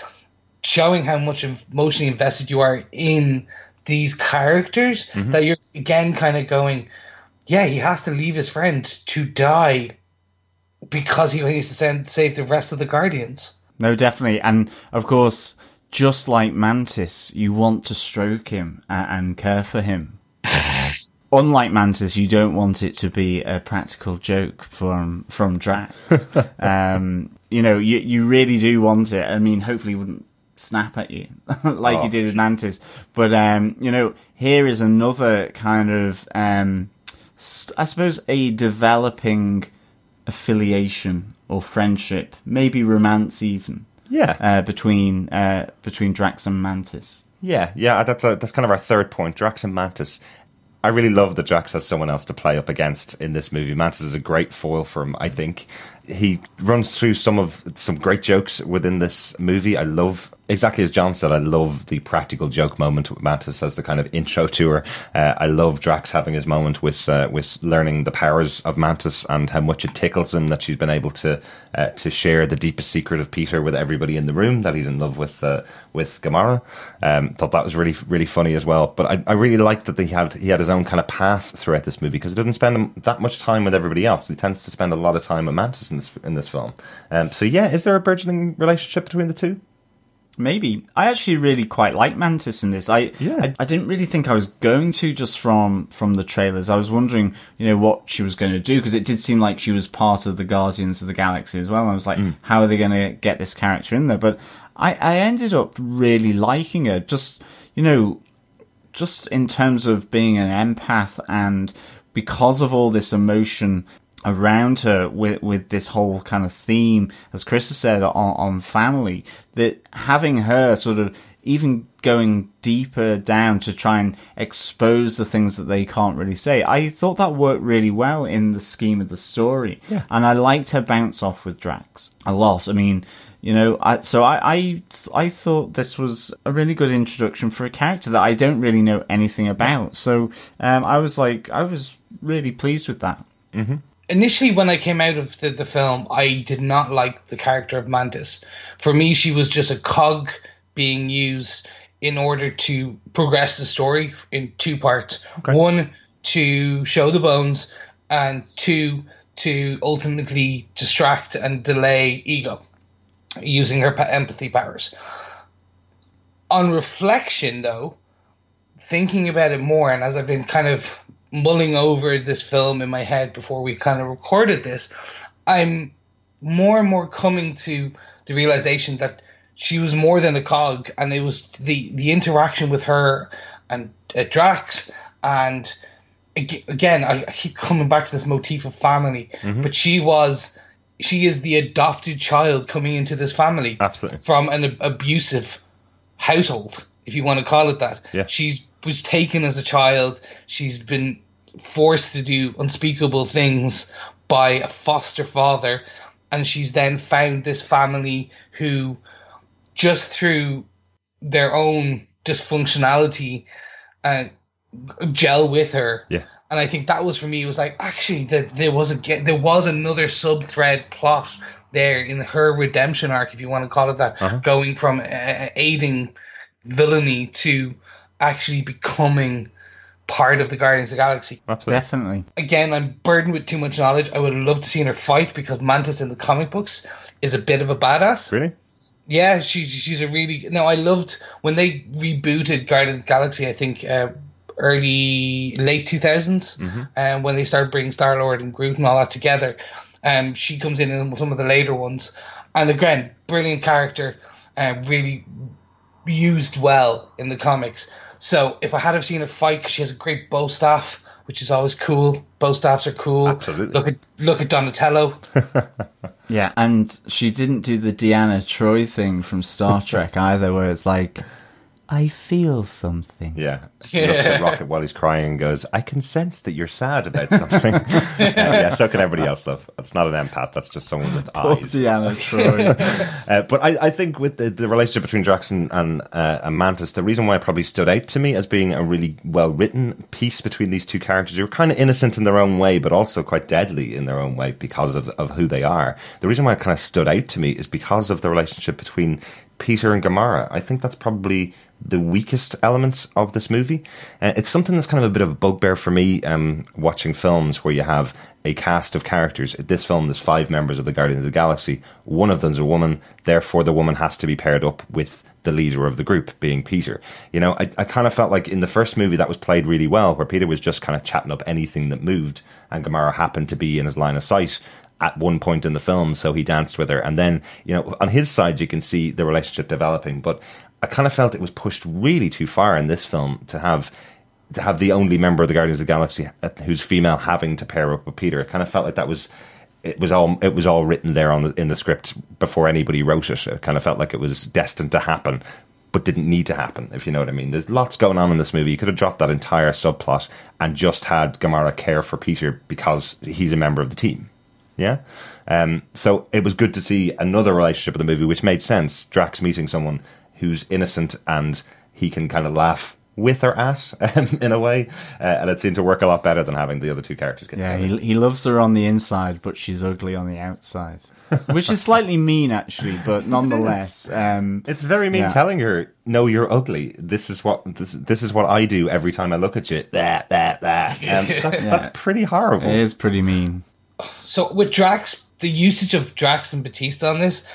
B: showing how much emotionally invested you are in these characters mm-hmm. that you're again kind of going, yeah, he has to leave his friend to die because he needs to send, save the rest of the Guardians.
C: No, definitely. And of course, just like Mantis, you want to stroke him and care for him. Unlike Mantis, you don't want it to be a practical joke from from Drax. um, you know, you you really do want it. I mean, hopefully, he wouldn't snap at you like he
A: Oh.
C: did with Mantis. But um, you know, here is another kind of, um, st- I suppose, a developing affiliation or friendship, maybe romance even
A: Yeah,
C: uh, between uh, between Drax and Mantis.
A: yeah, yeah. That's a, that's kind of our third point. Drax and Mantis. I really love that Drax has someone else to play up against in this movie. Mantis is a great foil for him, I think. he runs through some of some great jokes within this movie. I love exactly as John said, I love the practical joke moment with Mantis as the kind of intro to her. Uh, I love Drax having his moment with uh, with learning the powers of Mantis and how much it tickles him that she's been able to uh, to share the deepest secret of Peter with everybody in the room that he's in love with uh, with Gamora. Um, thought that was really really funny as well. But I, I really liked that he had he had his own kind of path throughout this movie because he doesn't spend that much time with everybody else. He tends to spend a lot of time with Mantis in this in this film. Um, so yeah, is there a burgeoning relationship between the two?
C: Maybe I actually really quite like Mantis in this. I,
A: Yeah.
C: I I didn't really think I was going to just from from the trailers. I was wondering, you know, what she was going to do because it did seem like she was part of the Guardians of the Galaxy as well. I was like, mm. how are they going to get this character in there? But I I ended up really liking her. Just you know, just in terms of being an empath and because of all this emotion around her with with this whole kind of theme, as Chris has said, on, on family, that having her sort of even going deeper down to try and expose the things that they can't really say. I thought that worked really well in the scheme of the story.
A: Yeah.
C: And I liked her bounce off with Drax a lot. I mean, you know, I, so I, I, I thought this was a really good introduction for a character that I don't really know anything about. So, um, I was like, I was really pleased with that.
B: Initially when I came out of the, the film, I did not like the character of Mantis. For me, she was just a cog being used in order to progress the story in two parts. One, to show the bones, and two, to ultimately distract and delay ego using her empathy powers. On reflection, though, thinking about it more, and as I've been kind of mulling over this film in my head before we kind of recorded this, I'm more and more coming to the realization that she was more than a cog, and it was the the interaction with her and uh, Drax, and again, I, keep coming back to this motif of family, but she was. She is the adopted child coming into this family
A: Absolutely.
B: from an ab- abusive household, if you want to call it that.
A: Yeah.
B: She's was taken as a child. She's been forced to do unspeakable things by a foster father, and she's then found this family who, just through their own dysfunctionality, uh, gel with her.
A: Yeah.
B: And I think that was for me. It was like actually that there was a there was another sub thread plot there in her redemption arc, if you want to call it that, going from uh, aiding villainy to actually becoming part of the Guardians of the Galaxy.
A: Absolutely.
C: Definitely.
B: Again, I'm burdened with too much knowledge. I would have loved to see her fight because Mantis in the comic books is a bit of a badass.
A: Really?
B: Yeah, she she's a really no. I loved when they rebooted Guardians of the Galaxy. I think uh, early late 2000s and when they started bringing Star Lord and Groot and all that together. Um, she comes in in some of the later ones, and again, brilliant character, uh, really used well in the comics. So if I had have seen her fight, 'cause she has a great bow staff, which is always cool. Bow staffs are cool.
A: Absolutely.
B: Look at look at Donatello.
C: Yeah, and she didn't do the Deanna Troi thing from Star Trek either, where it's like, I feel something.
A: Yeah. He looks at Rocket while he's crying and goes, I can sense that you're sad about something. Uh, yeah, so can everybody else, love. It's not an empath. That's just someone with
C: Oh,
A: eyes.
C: Deanna Troi.
A: Uh, but I, I think with the, the relationship between Drax and, and, uh, and Mantis, the reason why it probably stood out to me as being a really well written piece between these two characters, who are kind of innocent in their own way, but also quite deadly in their own way because of, of who they are. The reason why it kind of stood out to me is because of the relationship between Peter and Gamora. I think that's probably the weakest element of this movie. Uh, it's something that's kind of a bit of a bugbear for me um, watching films where you have a cast of characters. This film, there's five members of the Guardians of the Galaxy. One of them's a woman, therefore the woman has to be paired up with the leader of the group, being Peter. You know, I, I kind of felt like in the first movie that was played really well, where Peter was just kind of chatting up anything that moved, and Gamora happened to be in his line of sight at one point in the film, so he danced with her. And then, you know, on his side, you can see the relationship developing. But I kind of felt it was pushed really too far in this film to have to have the only member of the Guardians of the Galaxy uh, who's female having to pair up with Peter. It kind of felt like that was it was all it was all written there on the, in the script before anybody wrote it. It kind of felt like it was destined to happen. But didn't need to happen, if you know what I mean. There's lots going on in this movie. You could have dropped that entire subplot and just had Gamora care for Peter because he's a member of the team. Yeah. Um, so it was good to see another relationship in the movie, which made sense. Drax meeting someone who's innocent and he can kind of laugh with or at um, in a way, uh, and it seemed to work a lot better than having the other two characters get
C: Yeah,
A: together.
C: he, he loves her on the inside, but she's ugly on the outside, which is slightly mean actually, but nonetheless. Um,
A: It's very mean
C: Yeah.
A: telling her, "No, you're ugly. This is what this, this is what I do every time I look at you." That that that. Um, that's that's pretty horrible.
C: it is pretty mean.
B: So with Drax, the usage of Drax and Bautista on this,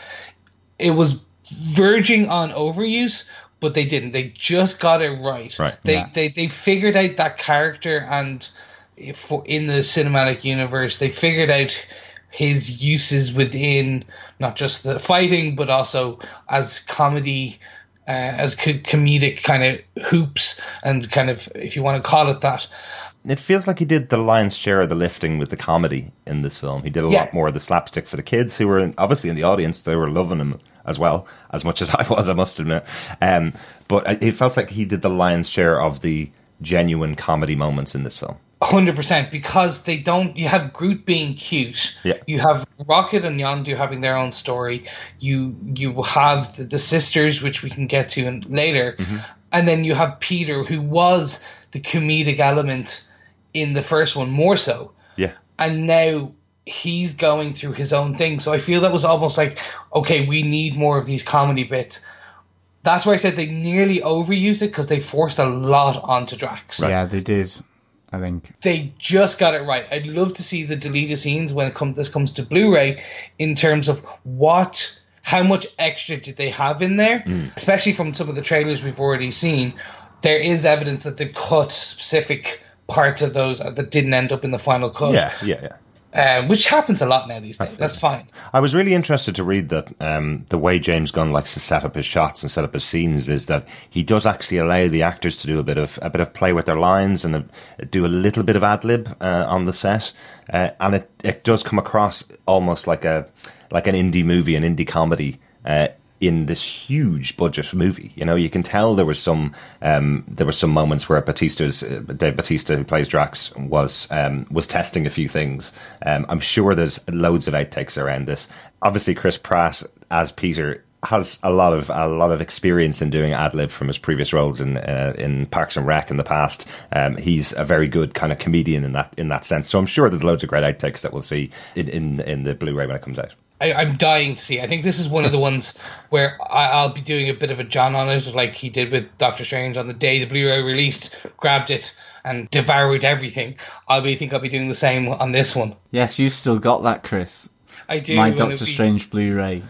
B: it was verging on overuse, but they didn't. They just got it right.
A: Right.
B: They
C: Yeah.
B: they they figured out that character and for in the cinematic universe, they figured out his uses within not just the fighting, but also as comedy. Uh, as co- comedic kind of hoops and kind of if you want to call it that
A: It feels like he did the lion's share of the lifting with the comedy in this film. He did a
B: Yeah.
A: lot more of the slapstick for the kids who were in, obviously in the audience. They were loving him as well, as much as I was, I must admit. Um, but it it felt like he did the lion's share of the genuine comedy moments in this film.
B: Hundred percent, because they don't. You have Groot being cute.
A: Yeah.
B: You have Rocket and Yondu having their own story. You you have the, the sisters, which we can get to in, later, and then you have Peter, who was the comedic element in the first one more so,
A: Yeah.
B: and now he's going through his own thing. So I feel that was almost like, okay, we need more of these comedy bits. That's why I said they nearly overused it because they forced a lot onto Drax
C: Yeah, they did. I think.
B: they just got it right. I'd love to see the deleted scenes when it comes this comes to Blu-ray in terms of what how much extra did they have in there, mm. especially from some of the trailers we've already seen. There is evidence that they cut specific parts of those that didn't end up in the final cut.
A: Yeah, yeah, yeah.
B: uh, which happens a lot now these days. That's fine.
A: I was really interested to read that um, the way James Gunn likes to set up his shots and set up his scenes is that he does actually allow the actors to do a bit of a bit of play with their lines and a, do a little bit of ad lib uh, on the set, uh, and it it does come across almost like a like an indie movie, an indie comedy. Uh, in this huge budget movie, you know, you can tell there was some um, there were some moments where Bautista's uh, Dave Bautista, who plays Drax, was um, was testing a few things. Um, I'm sure there's loads of outtakes around this. Obviously, Chris Pratt as Peter has a lot of a lot of experience in doing ad lib from his previous roles in uh, in Parks and Rec in the past. Um, he's a very good kind of comedian in that in that sense. So I'm sure there's loads of great outtakes that we'll see in in, in the Blu-ray when it comes out.
B: I, I'm dying to see. I think this is one of the ones where I, I'll be doing a bit of a John on it, like he did with Doctor Strange on the day the Blu-ray released. Grabbed it and devoured everything. I'll be think I'll be doing the same on this one.
C: Yes, you've still got that, Chris.
B: I do.
C: My Doctor
B: be-
C: Strange Blu-ray.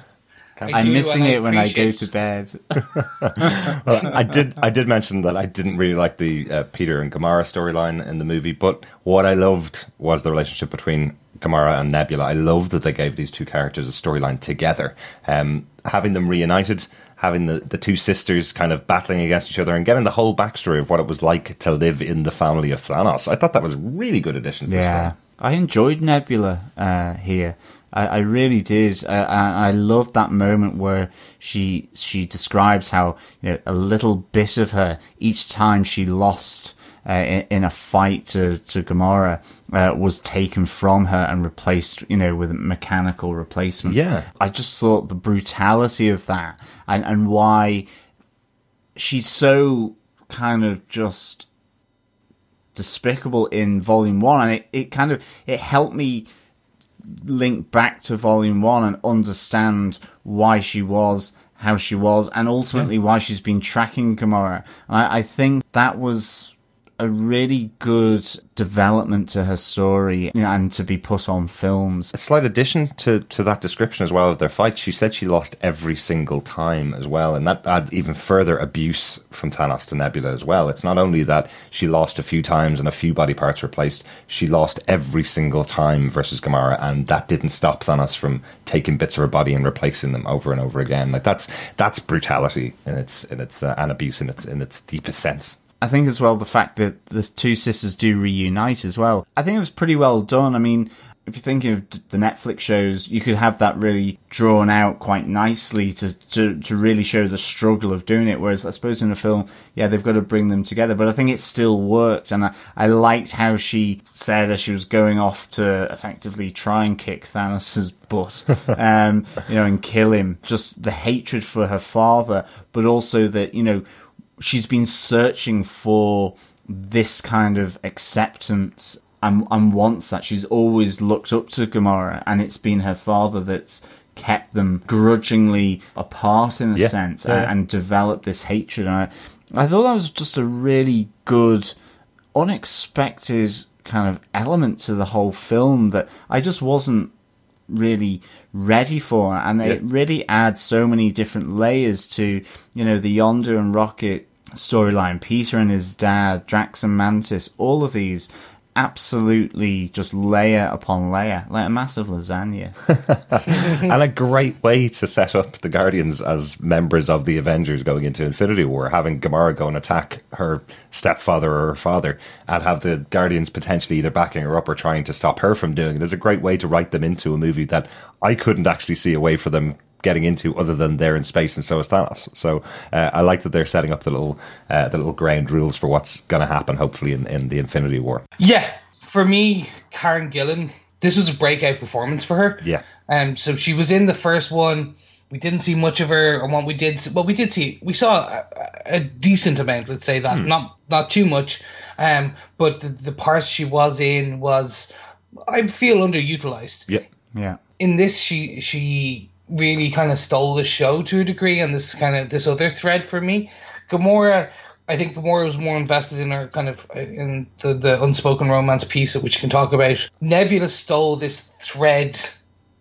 B: I
C: I'm missing it when I go to bed.
A: Well, I did. I did mention that I didn't really like the uh, Peter and Gamora storyline in the movie, but what I loved was the relationship between Gamora and Nebula. I love that they gave these two characters a storyline together, um, having them reunited, having the, the two sisters kind of battling against each other, and getting the whole backstory of what it was like to live in the family of Thanos. I thought that was a really good addition to this
C: Yeah,
A: film.
C: I enjoyed Nebula uh, here. I, I really did. Uh, and I loved that moment where she she describes how you know a little bit of her each time she lost uh, in, in a fight to to Gamora uh, was taken from her and replaced, you know, with a mechanical replacement.
A: Yeah.
C: I just thought the brutality of that and and why she's so kind of just despicable in volume one and it, it kind of it helped me link back to volume one and understand why she was how she was and ultimately why she's been tracking Gamora. And I, I think that was a really good development to her story and to be put on films.
A: A slight addition to, to that description as well of their fight. She said she lost every single time as well, and that adds even further abuse from Thanos to Nebula as well. It's not only that she lost a few times and a few body parts replaced, she lost every single time versus Gamora, and that didn't stop Thanos from taking bits of her body and replacing them over and over again. Like that's that's brutality in its in its uh, and abuse in its in its deepest sense.
C: I think as well the fact that the two sisters do reunite as well. I think it was pretty well done. I mean, if you're thinking of the Netflix shows, you could have that really drawn out quite nicely to, to, to really show the struggle of doing it. Whereas I suppose in a film, yeah, they've got to bring them together. But I think it still worked. And I, I liked how she said as she was going off to effectively try and kick Thanos's butt, um, you know, and kill him. Just the hatred for her father, but also that, you know, she's been searching for this kind of acceptance and, and wants that. She's always looked up to Gamora, and it's been her father that's kept them grudgingly apart in a
A: Yeah.
C: sense
A: Yeah.
C: and, and developed this hatred. And I, I thought that was just a really good, unexpected kind of element to the whole film that I just wasn't really ready for and it really adds so many different layers to you know the Yondu and rocket storyline peter and his dad drax and mantis all of these absolutely just layer upon layer like a massive lasagna
A: and a great way to set up the Guardians as members of the Avengers going into Infinity War, having Gamora go and attack her stepfather or her father, and have the Guardians potentially either backing her up or trying to stop her from doing it. There's a great way to write them into a movie that I couldn't actually see a way for them getting into other than they're in space and so is Thanos. So uh, I like that they're setting up the little uh, the little ground rules for what's going to happen, hopefully in, in the Infinity War.
B: Yeah, for me, Karen Gillan, this was a breakout performance for her.
A: Yeah.
B: Um, so she was in the first one. We didn't see much of her, and what we did, well, we did see, we saw a, a decent amount. Let's say that, not not too much. Um, but the, the parts she was in was, I feel, underutilized.
A: Yeah.
C: yeah
B: In this, she she really kind of stole the show to a degree, and this kind of this other thread for me, Gamora. I think Gamora was more invested in her kind of uh, in the, the unspoken romance piece, which you can talk about. Nebula stole this thread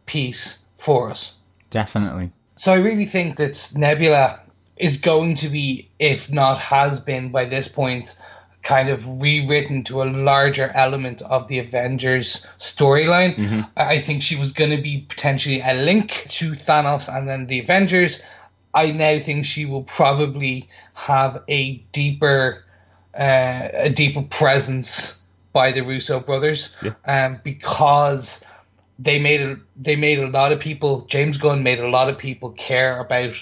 B: piece for us.
C: definitely
B: So I really think that Nebula is going to be, if not has been by this point, kind of rewritten to a larger element of the Avengers storyline. I I think she was going to be potentially a link to Thanos and then the Avengers. I now think she will probably have a deeper, uh, a deeper presence by the Russo brothers, um, because they made a, they made a lot of people. James Gunn made a lot of people care about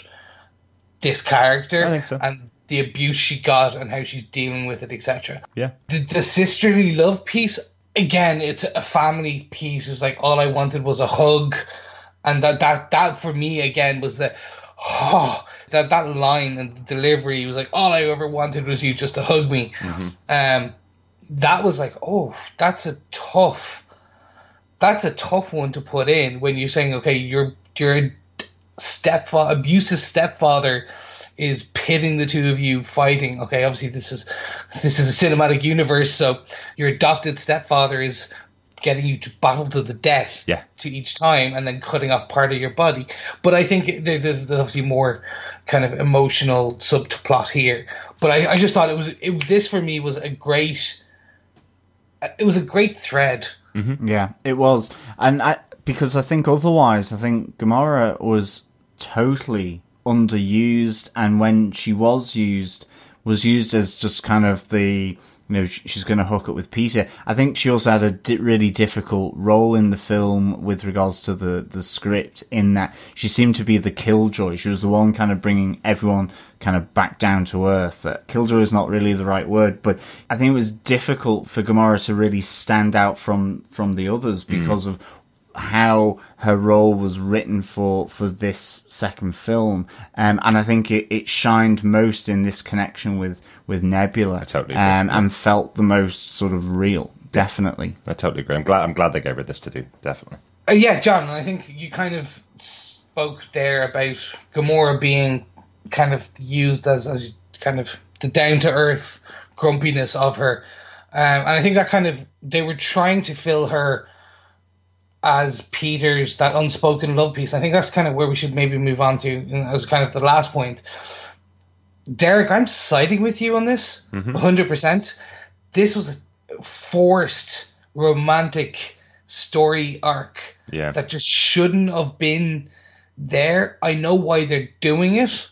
B: this character
A: I think so.
B: and the abuse she got and how she's dealing with it, etc.
A: Yeah.
B: The, the sisterly love piece again, it's a family piece. It was like all I wanted was a hug, and that that that for me again was the oh that that line and the delivery was like all I ever wanted was you just to hug me. Um, that was like oh that's a tough that's a tough one to put in when you're saying okay your your stepfather abusive stepfather is pitting the two of you fighting okay? Obviously this is this is a cinematic universe so your adopted stepfather is getting you to battle to the death
A: Yeah.
B: to each time and then cutting off part of your body. But i think there- there's obviously more kind of emotional subplot here. But i, I just thought it was it, this for me was a great it was a great thread. Mm-hmm.
C: Yeah, it was, and I because I think otherwise, I think Gamora was totally underused, and when she was used, was used as just kind of the you know she's going to hook up with Peter. I think she also had a di- really difficult role in the film with regards to the the script, in that she seemed to be the killjoy. She was the one kind of bringing everyone kind of back down to earth. Uh, killjoy is not really the right word, but I think it was difficult for Gamora to really stand out from from the others because of how her role was written for for this second film, um, and I think it, it shined most in this connection with with Nebula,
A: totally agree.
C: um, and felt the most sort of real. Definitely,
A: I totally agree. I'm glad. I'm glad they gave her this to do. Definitely.
B: Uh, yeah, John, I think you kind of spoke there about Gamora being kind of used as, as kind of the down to earth grumpiness of her. Um, and I think that kind of, they were trying to fill her as Peter's, that unspoken love piece. I think that's kind of where we should maybe move on to as kind of the last point. Derek, I'm siding with you on this mm-hmm. 100%. This was a forced romantic story arc
A: Yeah.
B: that just shouldn't have been there. I know why they're doing it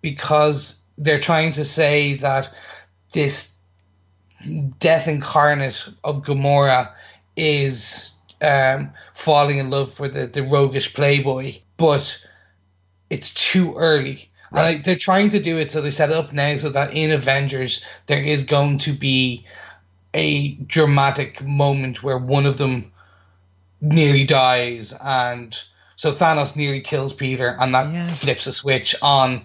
B: because they're trying to say that this death incarnate of Gamora is um, falling in love for the, the roguish playboy, but it's too early. Right. And I, they're trying to do it so they set it up now so that in Avengers there is going to be a dramatic moment where one of them nearly dies and so Thanos nearly kills Peter and that yeah. flips a switch on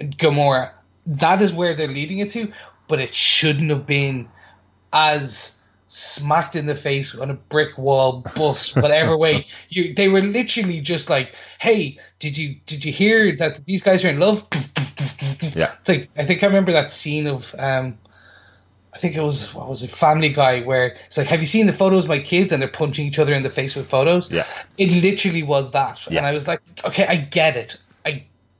B: Gamora. That is where they're leading it to, but it shouldn't have been as smacked in the face on a brick wall bus whatever way. You they were literally just like hey did you did you hear that these guys are in love?
A: Yeah.
B: It's like i think i remember that scene of um I think it was what was it Family Guy where it's like, have you seen the photos of my kids? And they're punching each other in the face with photos?
A: Yeah,
B: it literally was that, yeah. and I was like, okay, I get it,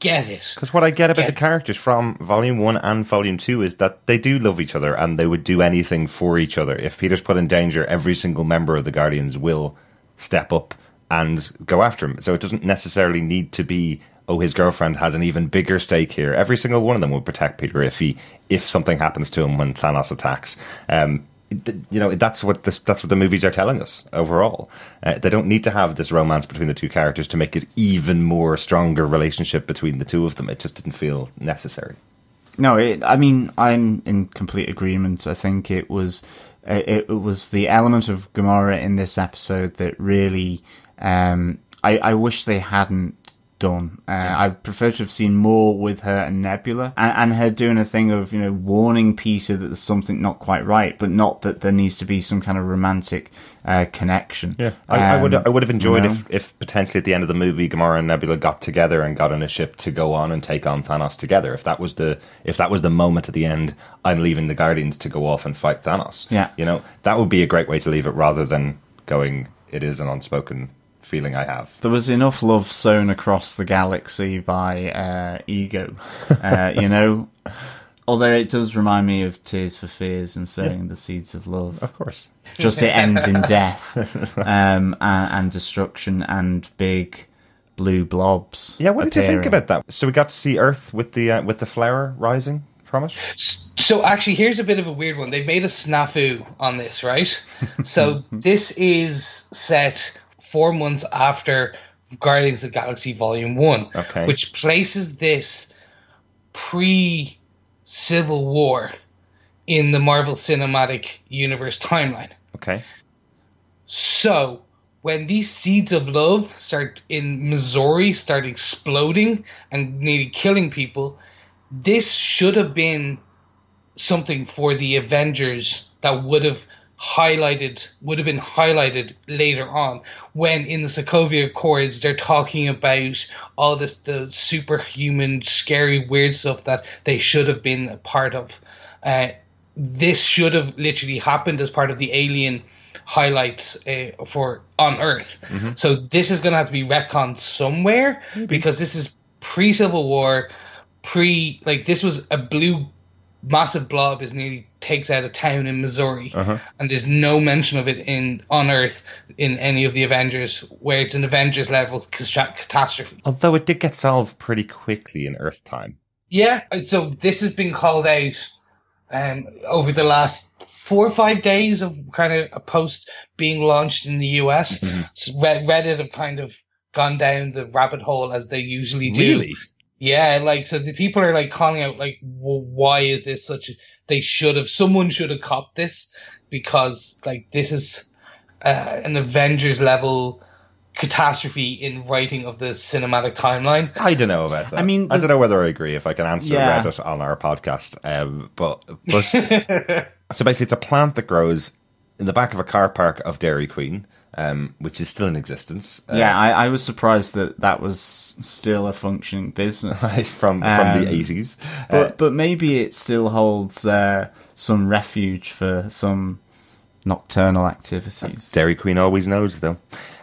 B: get it.
A: Because what I get about get the characters from Volume One and Volume Two is that they do love each other and they would do anything for each other. If Peter's put in danger, every single member of the Guardians will step up and go after him. So it doesn't necessarily need to be oh, his girlfriend has an even bigger stake here. Every single one of them will protect Peter if he if something happens to him when Thanos attacks. Um, you know that's what this, that's what the movies are telling us overall. Uh, they don't need to have this romance between the two characters to make it even more stronger relationship between the two of them. It just didn't feel necessary.
C: No, it, I mean I'm in complete agreement. I think it was it, it was the element of Gamora in this episode that really um, I, I wish they hadn't done. Uh, yeah. I prefer to have seen more with her and Nebula, and, and, her doing a thing of you know warning Peter that there's something not quite right, but not that there needs to be some kind of romantic uh, connection.
A: Yeah, I, um, I, would I would have enjoyed you know? if, if potentially at the end of the movie, Gamora and Nebula got together and got on a ship to go on and take on Thanos together. If that was the if that was the moment at the end, I'm leaving the Guardians to go off and fight Thanos.
C: Yeah,
A: you know that would be a great way to leave it rather than going. It is an unspoken feeling I have.
C: There was enough love sown across the galaxy by uh, Ego, uh, you know. Although it does remind me of Tears for Fears and sowing yeah. the seeds of love.
A: Of course.
C: Just it ends in death um, and, and, destruction and big blue blobs.
A: Yeah, what
C: appearing.
A: did you think about that? So we got to see Earth with the uh, with the flower rising from it.
B: So actually, here's a bit of a weird one. They've made a snafu on this, right? so this is set four months after Guardians of Galaxy Volume 1,
A: okay.
B: which places this pre Civil War in the Marvel Cinematic Universe timeline.
A: Okay.
B: So, when these seeds of love start in Missouri start exploding and nearly killing people, this should have been something for the Avengers that would have highlighted would have been highlighted later on when in the Sokovia Accords they're talking about all this the superhuman scary weird stuff that they should have been a part of uh, this should have literally happened as part of the alien highlights uh, for on earth mm-hmm. so this is going to have to be retconned somewhere mm-hmm. because this is pre civil war pre like this was a blue massive blob is nearly takes out a town in Missouri,
A: uh-huh.
B: and there's no mention of it in on Earth in any of the Avengers, where it's an Avengers level catastrophe.
A: Although it did get solved pretty quickly in Earth time.
B: Yeah, so this has been called out um, over the last four or five days of kind of a post being launched in the US. Mm-hmm. So Reddit have kind of gone down the rabbit hole as they usually do.
A: Really?
B: Yeah, like so the people are like calling out like, well, why is this such? a They should have someone should have copped this because like this is uh, an Avengers level catastrophe in writing of the cinematic timeline.
A: I don't know about that. I mean, I don't know whether I agree. If I can answer yeah. Reddit on our podcast, um, but but so basically, it's a plant that grows in the back of a car park of Dairy Queen um, which is still in existence.
C: Uh, yeah, I, I, was surprised that that was still a functioning business
A: from from um, the eighties.
C: But uh, but maybe it still holds uh, some refuge for some nocturnal activities.
A: Dairy Queen always knows, though.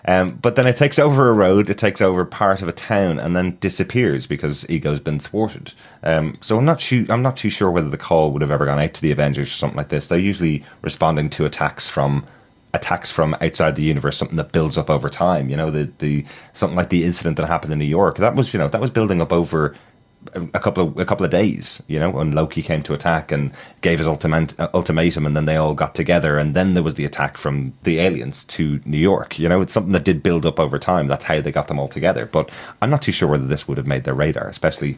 A: Um, but then it takes over a road, it takes over part of a town, and then disappears because Ego's been thwarted. Um, so I'm not too, I'm not too sure whether the call would have ever gone out to the Avengers or something like this. They're usually responding to attacks from attacks from outside the universe, something that builds up over time. You know, the the something like the incident that happened in New York. That was you know that was building up over a couple of a couple of days, you know, when Loki came to attack and gave his uh, ultimatum, and then they all got together, and then there was the attack from the aliens to New York. You know, it's something that did build up over time. That's how they got them all together. But I'm not too sure whether this would have made their radar, especially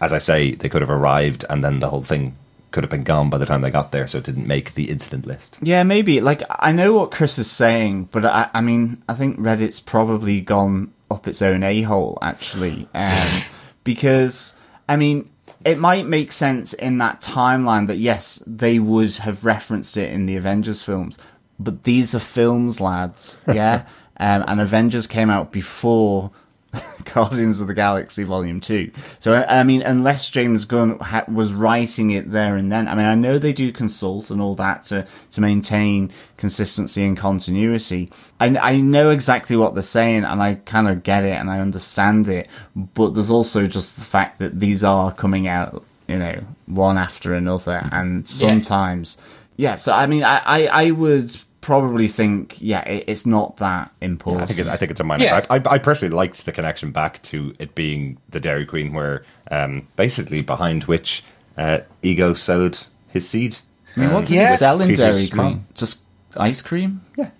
A: as I say, they could have arrived, and then the whole thing could have been gone by the time they got there, so it didn't make the incident list.
C: Yeah, maybe. Like, I know what Chris is saying, but I, I mean, I think Reddit's probably gone up its own a hole, actually. Um, because, I mean, it might make sense in that timeline that, yes, they would have referenced it in the Avengers films, but these are films, lads, yeah? um, and Avengers came out before Guardians of the Galaxy Volume 2. So, I mean, unless James Gunn ha- was writing it there and then, I mean, I know they do consult and all that to, to maintain consistency and continuity. I, I know exactly what they're saying and I kind of get it and I understand it, but there's also just the fact that these are coming out, you know, one after another and sometimes, yeah, yeah so I mean, I, I, I would probably think, yeah, it, it's not that important.
A: I think it, I think it's a minor.
B: Yeah.
A: I, I, I personally liked the connection back to it being the Dairy Queen, where um, basically behind which uh, Ego sowed his seed.
C: I mean, what
A: Um,
C: did
B: Yeah.
C: they sell in Dairy Queen?
A: mom.
C: Just ice cream?
A: Yeah.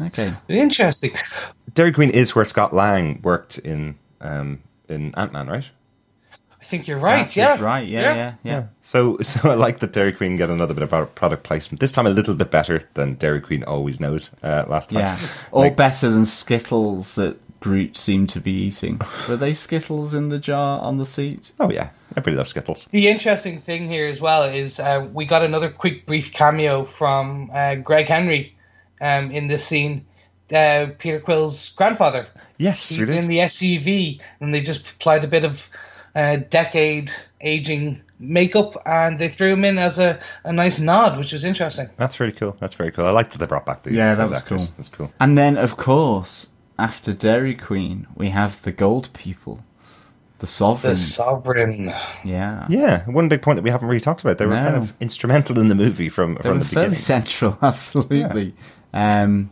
C: Okay.
B: Interesting.
A: Dairy Queen is where Scott Lang worked in um, in Ant Man, right?
B: I think you're right.
C: That's
B: yeah.
C: right. Yeah,
B: Yeah.
C: yeah, yeah.
A: So, so I like that Dairy Queen get another bit of pro- product placement. This time, a little bit better than Dairy Queen always knows. Uh, last time,
C: Yeah. Or
A: Like-
C: better than Skittles that Groot seemed to be eating. Were they Skittles in the jar on the seat?
A: Oh yeah, everybody loves Skittles.
B: The interesting thing here as well is uh, we got another quick brief cameo from uh, Greg Henry um, in this scene. Uh, Peter Quill's grandfather.
A: Yes,
B: He's in the SUV, and they just applied a bit of uh, decade aging makeup, and they threw him in as a, a nice nod, which was interesting.
A: That's really cool. That's very cool. I liked that they brought back the
C: Yeah, that was
A: actors.
C: cool.
A: That's cool.
C: And then, of course, after Dairy Queen, we have the Gold People, the
B: sovereign.
C: The
B: sovereign.
C: yeah.
A: Yeah, one big point that we haven't really talked about. They were
C: No.
A: kind of instrumental in the movie from
C: They
A: from
C: were
A: the
C: fairly
A: beginning.
C: central, absolutely. Um,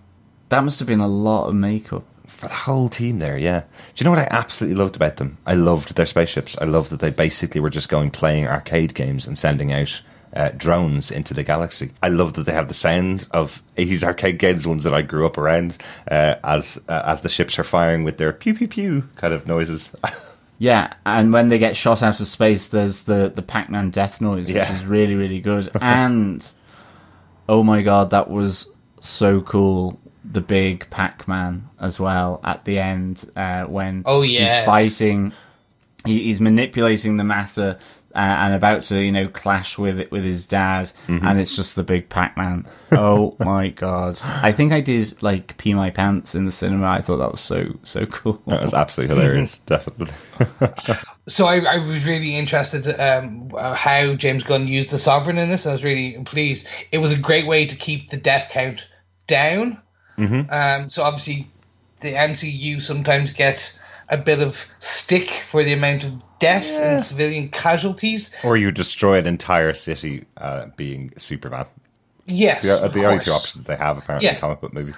C: that must have been a lot of makeup.
A: For the whole team there, yeah. Do you know what I absolutely loved about them? I loved their spaceships. I loved that they basically were just going playing arcade games and sending out uh, drones into the galaxy. I love that they have the sound of 80s arcade games, ones that I grew up around, uh, as uh, as the ships are firing with their pew pew pew kind of noises.
C: Yeah, and when they get shot out of space, there's the, the Pac Man death noise, which
A: Yeah.
C: is really, really good. and, oh my god, that was so cool. The big Pac Man as well at the end uh, when
B: Oh,
C: he's fighting. He, he's manipulating the matter uh, and about to, you know, clash with it with his dad,
A: Mm-hmm.
C: and it's just the big Pac Man. Oh my god! I think I did like pee my pants in the cinema. I thought that was so so cool.
A: that was absolutely hilarious, definitely.
B: So I, I was really interested um, uh, how James Gunn used the sovereign in this. I was really pleased. It was a great way to keep the death count down. Mm-hmm. Um, so obviously, the MCU sometimes get a bit of stick for the amount of death and civilian casualties.
A: or you destroy an entire city uh, being Superman.
B: Yes,
A: The,
B: of
A: the only two options they have apparently
B: Yeah.
A: in comic book movies.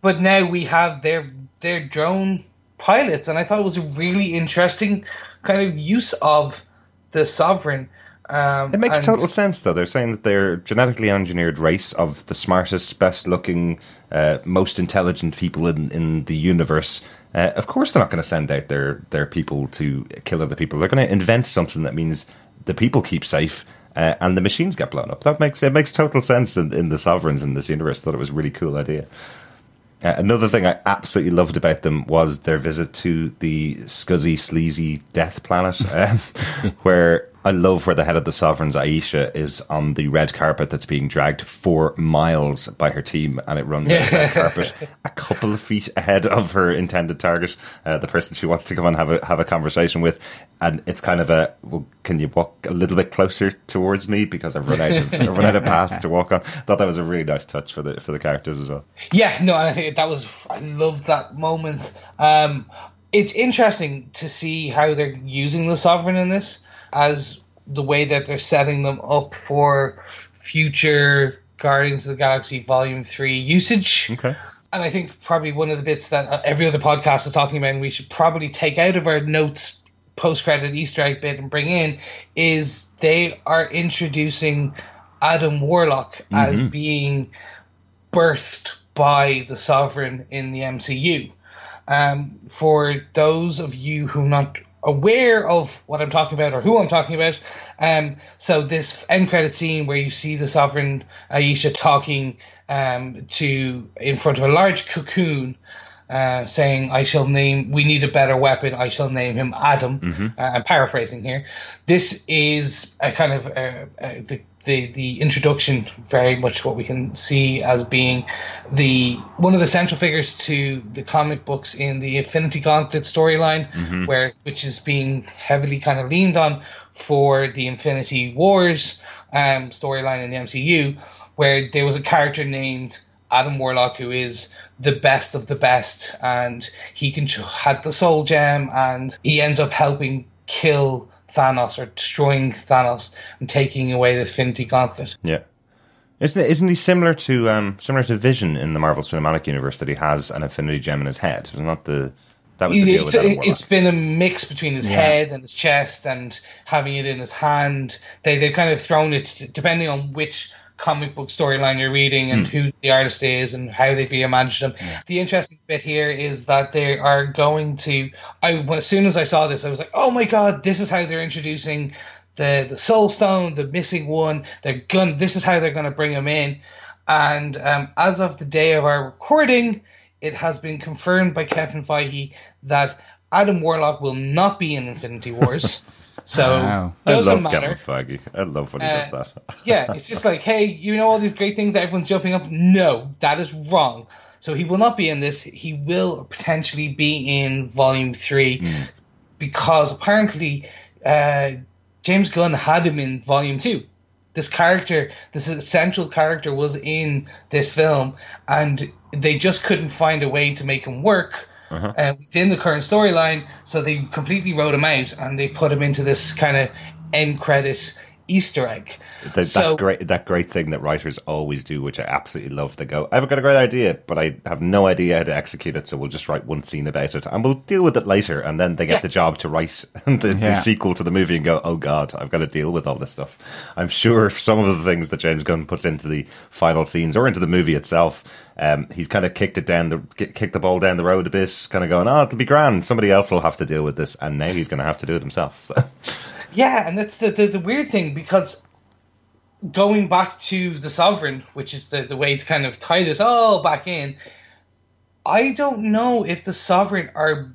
B: But now we have their their drone pilots, and I thought it was a really interesting kind of use of the sovereign. Um,
A: It makes
B: and-
A: total sense, though. They're saying that they're genetically engineered race of the smartest, best-looking, uh, most intelligent people in, in the universe. Uh, of course, they're not going to send out their their people to kill other people. They're going to invent something that means the people keep safe uh, and the machines get blown up. That makes it makes total sense in, in the sovereigns in this universe. Thought it was a really cool idea. Uh, another thing I absolutely loved about them was their visit to the scuzzy, sleazy death planet, um, where I love where the head of the Sovereigns, Ayesha, is on the red carpet that's being dragged four miles by her team, and it runs out the red carpet a couple of feet ahead of her intended target, uh, the person she wants to come and have a have a conversation with, and it's kind of a well, can you walk a little bit closer towards me because I've run out of I've run out of path to walk on. Thought that was a really nice touch for the for the characters as well.
B: Yeah, no, I think that was I loved that moment. Um, it's interesting to see how they're using the sovereign in this as the way that they're setting them up for future Guardians of the Galaxy Volume Three usage.
A: Okay.
B: And I think probably one of the bits that uh, every other podcast is talking about, and we should probably take out of our notes post credit Easter egg bit and bring in is they are introducing Adam Warlock mm-hmm. as being birthed by the Sovereign in the MCU. Um, for those of you who are not aware of what I'm talking about or who I'm talking about, um, so this end credit scene where you see the Sovereign Ayesha talking um, to in front of a large cocoon uh, saying, "I shall name. We need a better weapon. I shall name him Adam." Mm-hmm. Uh, I'm paraphrasing here. This is a kind of uh, uh, the, the the introduction, very much what we can see as being the one of the central figures to the comic books in the Infinity Gauntlet storyline, mm-hmm. where which is being heavily kind of leaned on for the Infinity Wars um, storyline in the MCU, where there was a character named Adam Warlock, who is the best of the best, and he can had the Soul Gem, and he ends up helping kill Thanos or destroying Thanos and taking away the Infinity Gauntlet.
A: Yeah. Isn't it, isn't he similar to um, similar to Vision in the Marvel Cinematic Universe that he has an Infinity Gem in his head? Isn't that the that was the deal
B: it's, with it's been a mix between his yeah. head and his chest and having it in his hand. They they've kind of thrown it depending on which comic book storyline you're reading and mm. who the artist is and how they be managed them. Yeah. The interesting bit here is that they are going to. I as soon as I saw this, I was like, oh my god, this is how they're introducing the the Soul Stone, the missing one. They're going. This is how they're going to bring him in. And um, as of the day of our recording, it has been confirmed by Kevin Feige that Adam Warlock will not be in Infinity Wars. So wow. doesn't I love matter.
A: Kevin Feige. I love when he uh, does that.
B: yeah, it's just like, hey, you know all these great things that everyone's jumping up. No, that is wrong. So he will not be in this. He will potentially be in Volume Three mm. because apparently uh, James Gunn had him in Volume Two. This character, this essential character, was in this film, and they just couldn't find a way to make him work uh-huh. uh, within the current storyline. So they completely wrote him out and they put him into this kind of end credit Easter egg.
A: The, so, that great that great thing that writers always do, which I absolutely love. They go, "I've got a great idea, but I have no idea how to execute it, so we'll just write one scene about it, and we'll deal with it later." And then they get yeah. the job to write the, yeah. the, sequel to the movie and go, "Oh God, I've got to deal with all this stuff." I'm sure some of the things that James Gunn puts into the final scenes or into the movie itself, um, he's kind of kicked it down the kicked the ball down the road a bit, kind of going, "Oh, it'll be grand. Somebody else will have to deal with this," and now he's going to have to do it himself. So.
B: Yeah, and that's the, the, the weird thing because going back to the sovereign, which is the, the way to kind of tie this all back in, I don't know if the sovereign are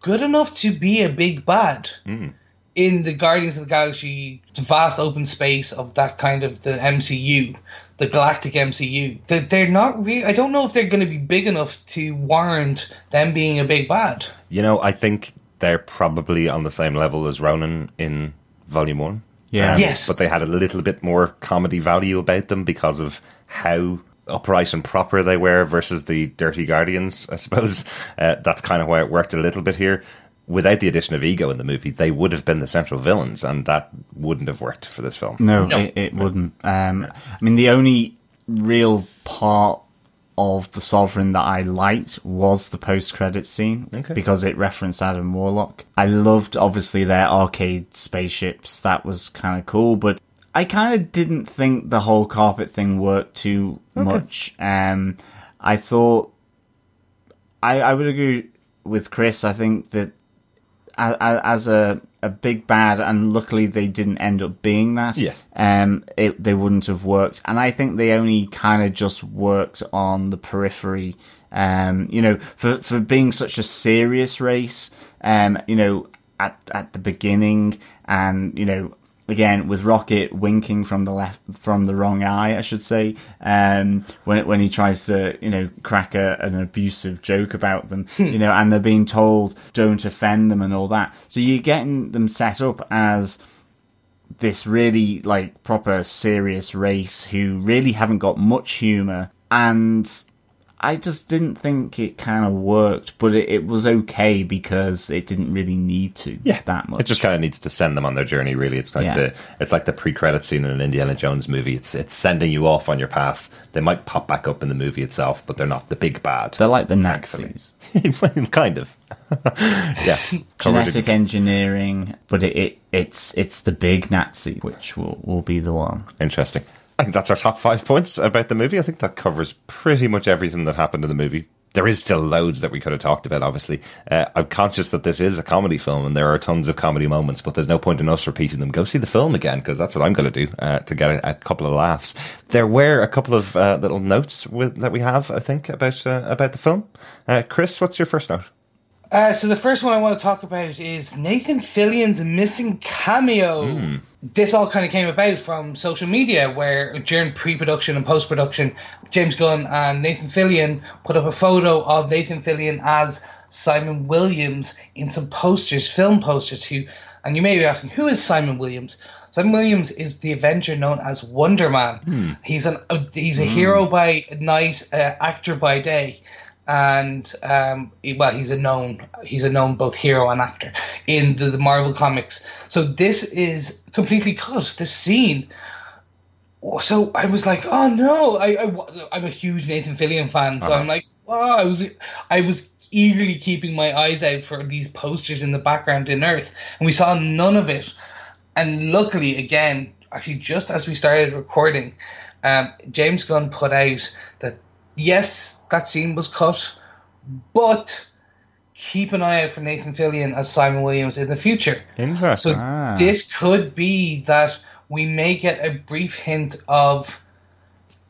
B: good enough to be a big bad mm. in the Guardians of the Galaxy vast open space of that kind of the MCU, the galactic MCU. They're, they're not really. I don't know if they're going to be big enough to warrant them being a big bad.
A: You know, I think they're probably on the same level as Ronan in Volume One.
C: Yeah.
B: Um, yes.
A: But they had a little bit more comedy value about them because of how upright and proper they were versus the Dirty Guardians. I suppose uh, that's kind of why it worked a little bit here. Without the addition of ego in the movie, they would have been the central villains, and that wouldn't have worked for this film.
C: No, no. It, it, wouldn't. Um, I mean, the only real part of the Sovereign that I liked was the post credit scene okay. because it referenced Adam Warlock. I loved obviously their arcade spaceships. That was kind of cool, but I kind of didn't think the whole carpet thing worked too okay. much. Um, I thought I, I would agree with Chris. I think that as a a big bad, and luckily they didn't end up being that.
A: Yeah.
C: Um, it, they wouldn't have worked, and I think they only kind of just worked on the periphery. Um, you know, for for being such a serious race. Um, you know, at at the beginning, and you know, again with Rocket winking from the left from the wrong eye, I should say, um, when when he tries to you know crack a, an abusive joke about them, hmm. you know, and they're being told don't offend them and all that. So you're getting them set up as this really like proper serious race who really haven't got much humor and I just didn't think it kind of worked, but it, it, was okay because it didn't really need to
A: yeah.
C: that much.
A: It just kind of needs to send them on their journey. Really, it's like yeah. the it's like the pre credit scene in an Indiana Jones movie. It's it's sending you off on your path. They might pop back up in the movie itself, but they're not the big bad.
C: They're like the Nazis,
A: kind of. yes,
C: genetic engineering, but it, it it's it's the big Nazi, which will will be the one.
A: Interesting. I think that's our top five points about the movie. I think that covers pretty much everything that happened in the movie. There is still loads that we could have talked about, obviously. Uh, I'm conscious that this is a comedy film and there are tons of comedy moments, but there's no point in us repeating them. Go see the film again, because that's what I'm going to do uh, to get a, a, couple of laughs. There were a couple of uh, little notes with, that we have, I think, about, uh, about the film. Uh, Chris, what's your first note?
B: Uh, so the first one I want to talk about is Nathan Fillion's missing cameo. Mm. This all kind of came about from social media, where during pre-production and post-production, James Gunn and Nathan Fillion put up a photo of Nathan Fillion as Simon Williams in some posters, film posters. Who, and you may be asking, who is Simon Williams? Simon Williams is the Avenger known as Wonder Man. Mm. He's an uh, he's a mm. hero by night, uh, actor by day and um, well, he's a known he's a known both hero and actor in the, the Marvel comics. So this is completely cut. This scene. So I was like, oh no! I, I am a huge Nathan Fillion fan, so uh-huh. I'm like, oh, I was I was eagerly keeping my eyes out for these posters in the background in Earth, and we saw none of it. And luckily, again, actually, just as we started recording, um, James Gunn put out that yes, that scene was cut, but keep an eye out for Nathan Fillion as Simon Williams in the future.
A: Interesting.
B: So ah. this could be that we may get a brief hint of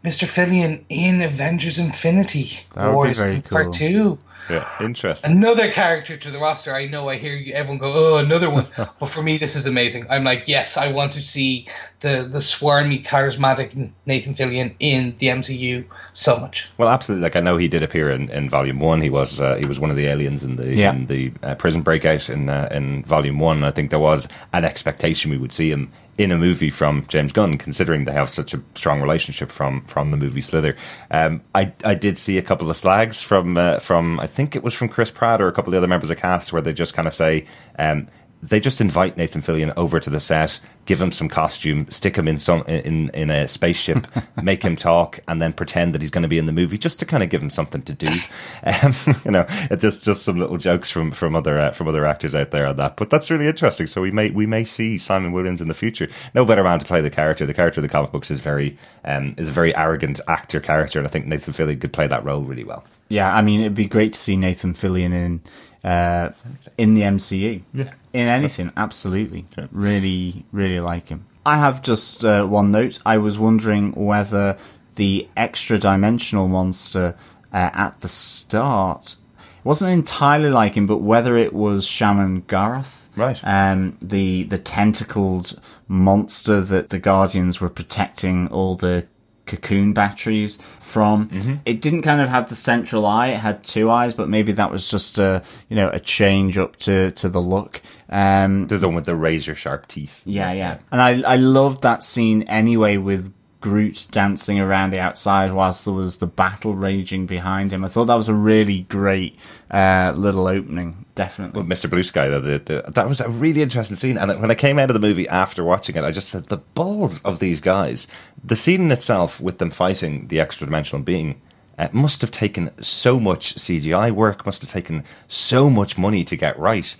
B: Mr. Fillion in Avengers Infinity
C: that Wars cool.
B: Part Two.
A: Yeah, interesting.
B: Another character to the roster. I know I hear you, everyone go, oh, another one. but for me, this is amazing. I'm like, yes, I want to see the the swarmy, charismatic Nathan Fillion in the MCU so much.
A: Well, absolutely. Like I know he did appear in, in Volume One. He was uh, he was one of the aliens in the yeah. in the uh, prison breakout in uh, in Volume One. I think there was an expectation we would see him in a movie from James Gunn, considering they have such a strong relationship from from the movie Slither. Um, I I did see a couple of slags from uh, from I think it was from Chris Pratt or a couple of the other members of cast where they just kind of say. Um, they just invite Nathan Fillion over to the set, give him some costume, stick him in some in in a spaceship, make him talk, and then pretend that he's going to be in the movie, just to kind of give him something to do. Um, you know, just just some little jokes from from other uh, from other actors out there on that. But that's really interesting. So we may we may see Simon Williams in the future. No better man to play the character. The character of the comic books is very um, is a very arrogant actor character, and I think Nathan Fillion could play that role really well.
C: Yeah, I mean, it'd be great to see Nathan Fillion in uh, in the MCU.
A: Yeah.
C: In anything, absolutely. Yeah. Really, really like him. I have just uh, one note. I was wondering whether the extra dimensional monster uh, at the start wasn't entirely like him, but whether it was Shuma-Gorath.
A: Right.
C: Um, the the tentacled monster that the Guardians were protecting all the cocoon batteries from. Mm-hmm. It didn't kind of have the central eye; it had two eyes, but maybe that was just a you know a change up to to the look. Um,
A: There's the one with the razor sharp teeth.
C: Yeah, yeah, and I I loved that scene anyway with Groot dancing around the outside whilst there was the battle raging behind him. I thought that was a really great uh, little opening, definitely.
A: With Mr. Blue Sky, the, the, that was a really interesting scene. And when I came out of the movie after watching it, I just said, the balls of these guys. The scene in itself, with them fighting the extra dimensional being, uh, must have taken so much CGI work, must have taken so much money to get right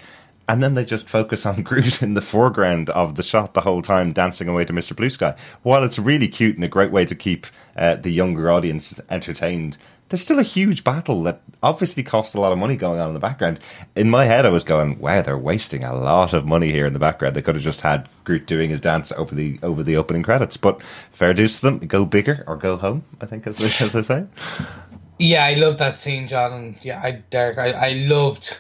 A: and then they just focus on Groot in the foreground of the shot the whole time, dancing away to Mr. Blue Sky. While it's really cute and a great way to keep uh, the younger audience entertained, there's still a huge battle that obviously cost a lot of money going on in the background. In my head, I was going, "Wow, they're wasting a lot of money here in the background. They could have just had Groot doing his dance over the over the opening credits." But fair dues to them. Go bigger or go home. I think, as they, as they say.
B: Yeah, I love that scene, John, and yeah, I, Derek, I, I loved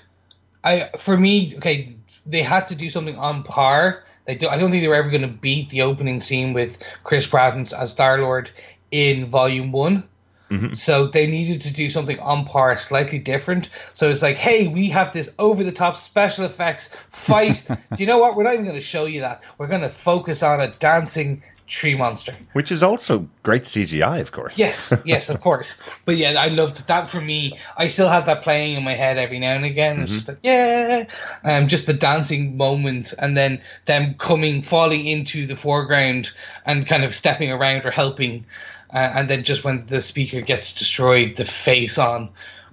B: I for me, okay, they had to do something on par. They do, I don't think they were ever going to beat the opening scene with Chris Pratt as Star Lord in Volume One. Mm-hmm. So they needed to do something on par, slightly different. So it's like, hey, we have this over the top special effects fight. do you know what? We're not even going to show you that. We're going to focus on a dancing tree monster.
A: Which is also great CGI, of course.
B: Yes, yes, of course. But yeah, I loved that for me. I still have that playing in my head every now and again. Mm-hmm. It's just like, yeah, um, just the dancing moment, and then them coming, falling into the foreground and kind of stepping around or helping. Uh, and then just when the speaker gets destroyed, the face on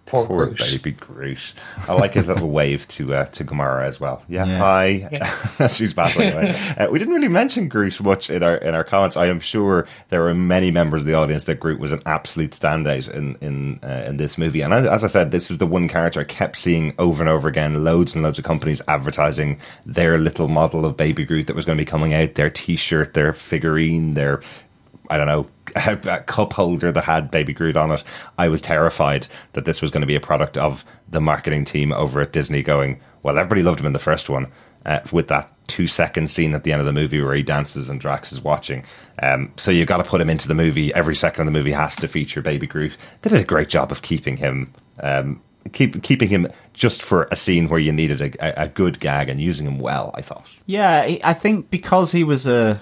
B: Poor, Poor Groot.
A: baby Groot. I like his little wave to uh, to Gamora as well. Yeah, yeah. hi. Yeah. She's battling away. Uh, we didn't really mention Groot much in our in our comments. I am sure there were many members of the audience that Groot was an absolute standout in in uh, in this movie. And as I said, this was the one character I kept seeing over and over again. Loads and loads of companies advertising their little model of Baby Groot that was going to be coming out. Their T-shirt, their figurine, their I don't know, a, cup holder that had Baby Groot on it. I was terrified that this was going to be a product of the marketing team over at Disney going, well, everybody loved him in the first one uh, with that two second scene at the end of the movie where he dances and Drax is watching. Um, so you've got to put him into the movie. Every second of the movie has to feature Baby Groot. They did a great job of keeping him. Um, keep keeping him just for a scene where you needed a, a good gag and using him well. I thought.
C: Yeah, I think because he was a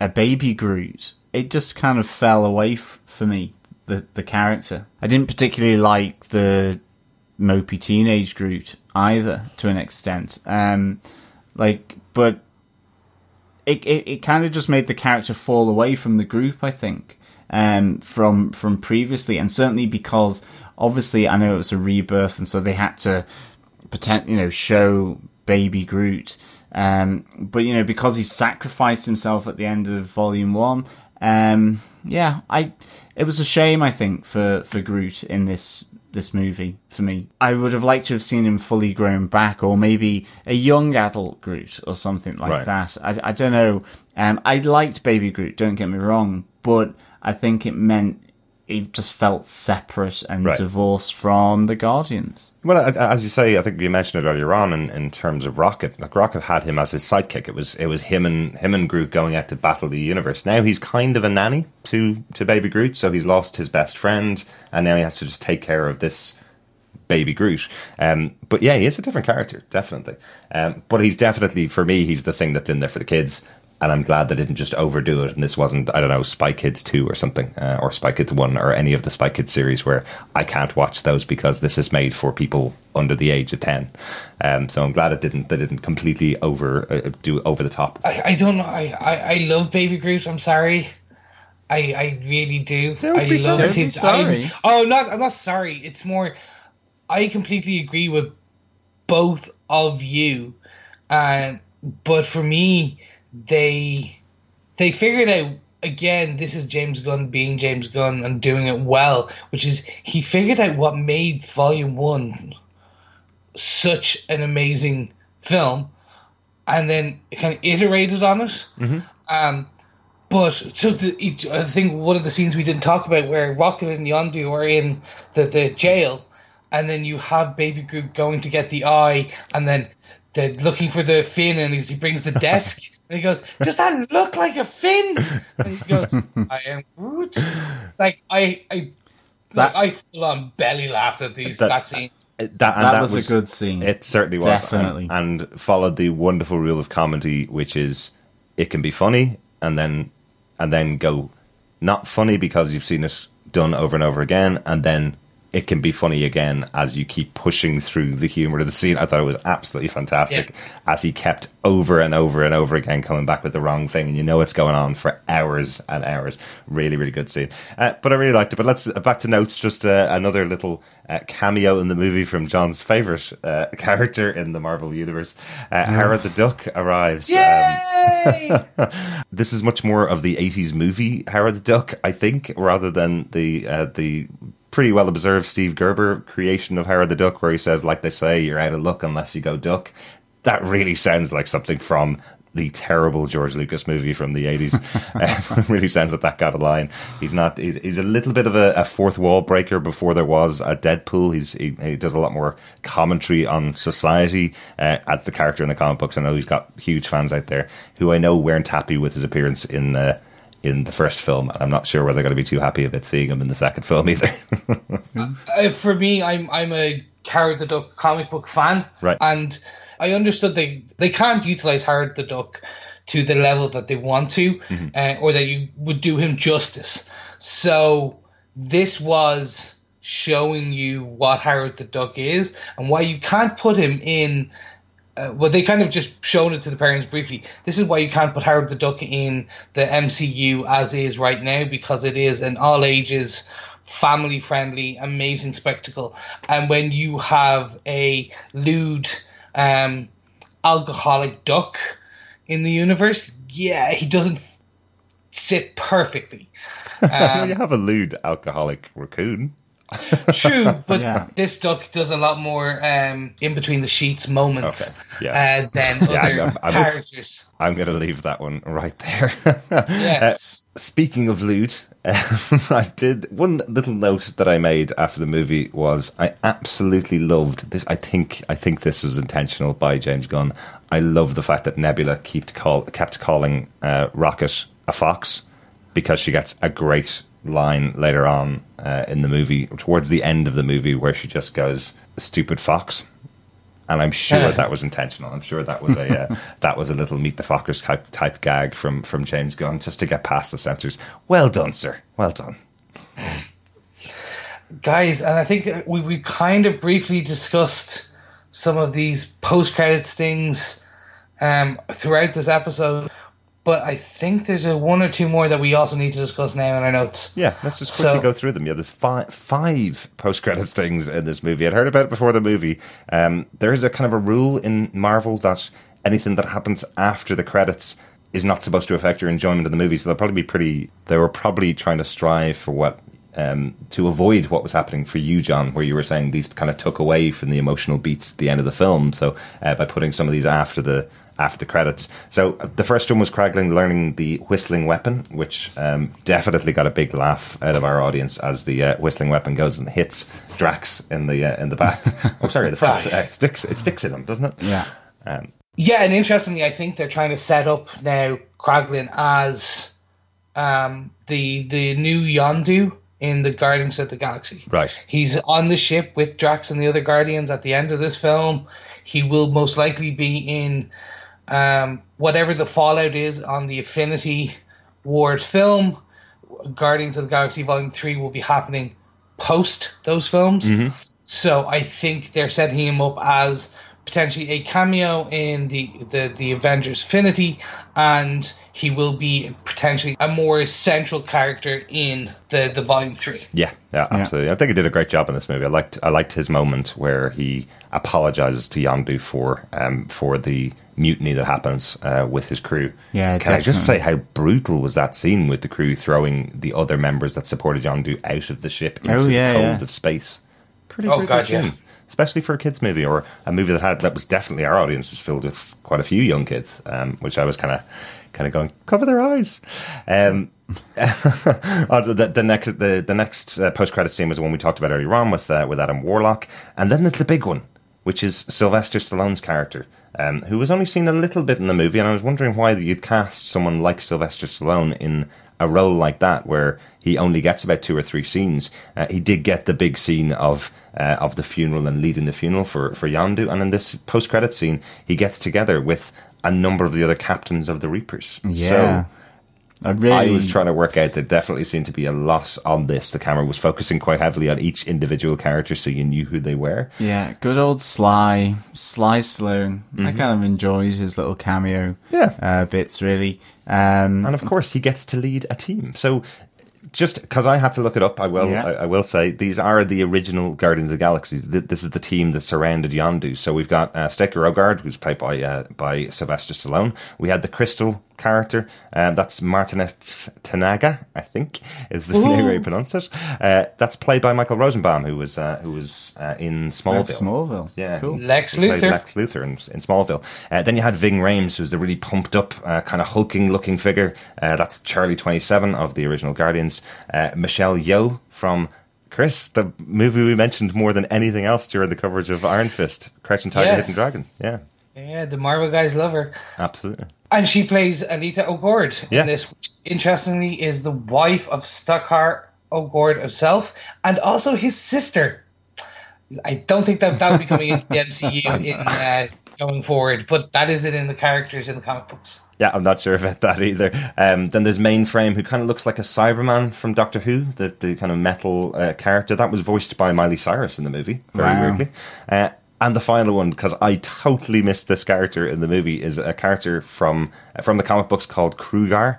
C: a baby Groot, it just kind of fell away f- for me. The the character. I didn't particularly like the mopey teenage Groot either, to an extent. Um, like, but it it, it kind of just made the character fall away from the group. I think. Um, from from previously, and certainly because obviously I know it was a rebirth, and so they had to pretend, you know, show baby Groot. Um, but you know, because he sacrificed himself at the end of Volume One, um, yeah, I it was a shame I think for for Groot in this this movie for me. I would have liked to have seen him fully grown back, or maybe a young adult Groot or something like right. that. I, I don't know. Um, I liked Baby Groot. Don't get me wrong, but I think it meant it just felt separate and right. divorced from the Guardians.
A: Well, as you say, I think you mentioned it earlier on in, in terms of Rocket. Like Rocket had him as his sidekick. It was it was him and him and Groot going out to battle the universe. Now he's kind of a nanny to to Baby Groot, so he's lost his best friend, and now he has to just take care of this baby Groot. Um, but yeah, he is a different character, definitely. Um, but he's definitely, for me, he's the thing that's in there for the kids and I'm glad they didn't just overdo it. And this wasn't, I don't know, Spy Kids 2 or something, uh, or Spy Kids 1, or any of the Spy Kids series where I can't watch those because this is made for people under the age of 10. Um, so I'm glad it didn't, they didn't completely over uh, do over the top.
B: I, I don't know. I, I, I, love Baby Groot. I'm sorry. I, I really do.
C: Don't
B: I
C: be love so, his, sorry. I,
B: oh, not, I'm not sorry. It's more, I completely agree with both of you. Uh, but for me, they they figured out again this is James Gunn being James Gunn and doing it well, which is he figured out what made Volume One such an amazing film, and then kind of iterated on it.
A: Mm-hmm.
B: Um, but so the, I think one of the scenes we didn't talk about where Rocket and Yondu are in the, the jail, and then you have Baby Groot going to get the eye, and then they're looking for the fin, and he brings the desk. And he goes, "Does that look like a fin?" And he goes, "I am Groot." Like I, I, that, like, I full on belly laughed at these that, that scene.
A: That,
C: that, that was, was, a good scene.
A: It certainly was,
C: definitely,
A: and, and followed the wonderful rule of comedy, which is it can be funny and then and then go not funny because you've seen it done over and over again, and then it can be funny again as you keep pushing through the humor of the scene. I thought it was absolutely fantastic yeah. as he kept over and over and over again coming back with the wrong thing, and you know it's going on for hours and hours. Really, really good scene. Uh, but I really liked it. But let's uh, back to notes. Just uh, another little uh, cameo in the movie from John's favorite uh, character in the Marvel universe. Uh, Howard the Duck arrives.
B: Yay! Um,
A: this is much more of the '80s movie Howard the Duck, I think, rather than the the pretty well observed Steve Gerber creation of Howard the Duck, where he says, like they say, you're out of luck unless you go duck. That really sounds like something from the terrible George Lucas movie from the 80s. uh, really sounds like that got a line. He's not, he's, he's a little bit of a, a, fourth wall breaker before there was a Deadpool. He's, he, he does a lot more commentary on society uh, as the character in the comic books. I know he's got huge fans out there who I know weren't happy with his appearance in uh, in the first film. I'm not sure whether they're going to be too happy about seeing him in the second film either.
B: uh, for me, I'm I'm a Howard the Duck comic book fan,
A: right?
B: And I understood they they can't utilize Howard the Duck to the level that they want to, uh, or that you would do him justice. So this was showing you what Howard the Duck is and why you can't put him in. Uh, well, they kind of just showed it to the parents briefly. This is why you can't put Howard the Duck in the MCU as is right now because it is an all ages, family friendly, amazing spectacle. And when you have a lewd, um, alcoholic duck in the universe, yeah, he doesn't sit perfectly.
A: Well, you have a lewd alcoholic raccoon.
B: True, but
C: Yeah.
B: this duck does a lot more um, in between the sheets moments
A: Okay, yeah.
B: uh, than
A: Yeah,
B: other
A: I'm- I'm
B: characters.
A: I'm going to leave that one right there.
B: Yes.
A: Uh, speaking of lewd, I did one little note that I made after the movie was I absolutely loved this. I think I think this was intentional by James Gunn. I love the fact that Nebula kept call kept calling uh, Rocket a fox because she gets a great line later on uh, in the movie towards the end of the movie where she just goes stupid fox and I'm sure that was intentional. I'm sure that was a uh, that was a little meet the Fockers type, type gag from from James Gunn just to get past the censors. Well done, sir. Well done.
B: guys, and I think we we kind of briefly discussed some of these post credits things um, throughout this episode, but I think there's a one or two more that we also need to discuss now in our notes.
A: Yeah, let's just quickly
B: So-
A: go through them. Yeah, there's five five post credits things in this movie. I'd heard about it before the movie. Um, there is a kind of a rule in Marvel that anything that happens after the credits is not supposed to affect your enjoyment of the movie. So they'll probably be pretty. They were probably trying to strive for what. Um, to avoid what was happening for you, John, where you were saying these kind of took away from the emotional beats at the end of the film. So uh, by putting some of these after the after the credits. So uh, the first one was Kraglin learning the whistling weapon, which um, definitely got a big laugh out of our audience as the uh, whistling weapon goes and hits Drax in the uh, in the back. oh, sorry, the front. Uh, it sticks. It sticks in him, doesn't it?
C: Yeah.
A: Um,
B: Yeah, and interestingly, I think they're trying to set up now Kraglin as um, the the new Yondu in the Guardians of the Galaxy.
A: right.
B: He's on the ship with Drax and the other Guardians at the end of this film. He will most likely be in um, whatever the fallout is on the Infinity War film. Guardians of the Galaxy Volume 3 will be happening post those films. So I think they're setting him up as potentially a cameo in the, the, the Avengers Infinity, and he will be potentially a more central character in the, the Volume 3.
A: Yeah, yeah, absolutely. I think he did a great job in this movie. I liked I liked his moment where he apologizes to Yondu for um for the mutiny that happens uh, with his crew.
C: Yeah,
A: Can I just say how brutal was that scene with the crew throwing the other members that supported Yondu out of the ship into
C: Oh, yeah,
A: the cold
C: yeah.
A: of space? Pretty
B: Oh,
A: brutal
B: God, yeah.
A: Especially for a kids movie or a movie that had that was definitely our audience was filled with quite a few young kids, um, which I was kind of kind of going cover their eyes. Um, oh, the, the next the, the next uh, post credit scene was the one we talked about earlier on with uh, with Adam Warlock, and then there's the big one, which is Sylvester Stallone's character, um, who was only seen a little bit in the movie, and I was wondering why you'd cast someone like Sylvester Stallone in a role like that, where he only gets about two or three scenes. Uh, he did get the big scene of uh, of the funeral and leading the funeral for for Yondu, and in this post credit scene, he gets together with a number of the other captains of the Reapers.
C: Yeah.
A: So,
C: I really
A: I was trying to work out there definitely seemed to be a lot on this. The camera was focusing quite heavily on each individual character so you knew who they were.
C: Yeah, good old Sly, Sly Sloan. I kind of enjoyed his little cameo
A: Mm-hmm. Yeah.
C: uh, bits, really. Um,
A: And of course, he gets to lead a team. So just because I had to look it up, I will.
C: Yeah.
A: I, I will say these are the original Guardians of the Galaxy. Th- This is the team that surrounded Yondu. So we've got uh, Ogord, who's played by uh, by Sylvester Stallone. We had the Crystal character, um, that's Martinex T'Naga, I think is the
B: Ooh.
A: way you pronounce it. Uh, that's played by Michael Rosenbaum, who was uh, who was uh, in Smallville.
C: Smallville.
A: Yeah,
C: Cool.
B: Lex
A: he played
B: Luthor.
A: Lex Luthor in, in Smallville. Uh, then you had Ving Rhames, who's the really pumped up, uh, kind of hulking looking figure. Uh, that's Charlie Twenty Seven of the original Guardians. Uh, Michelle Yeoh from Chris, the movie we mentioned more than anything else during the coverage of Iron Fist, Crouching Tiger,
B: Yes.
A: Hidden Dragon. Yeah,
B: Yeah, the Marvel guys love her.
A: absolutely.
B: And she plays Aleta Ogord
A: Yeah.
B: in this, which interestingly is the wife of Stakar Ogord himself and also his sister. I don't think that that will be coming into the MCU in uh, going forward, but that isn't in the characters in the comic books.
A: Yeah, I'm not sure about that either. Um, then there's Mainframe, who kind of looks like a Cyberman from Doctor Who, the, the kind of metal uh, character. That was voiced by Miley Cyrus in the movie, very
C: Wow.
A: weirdly. Uh, and the final one, because I totally missed this character in the movie, is a character from from the comic books called Krugarr,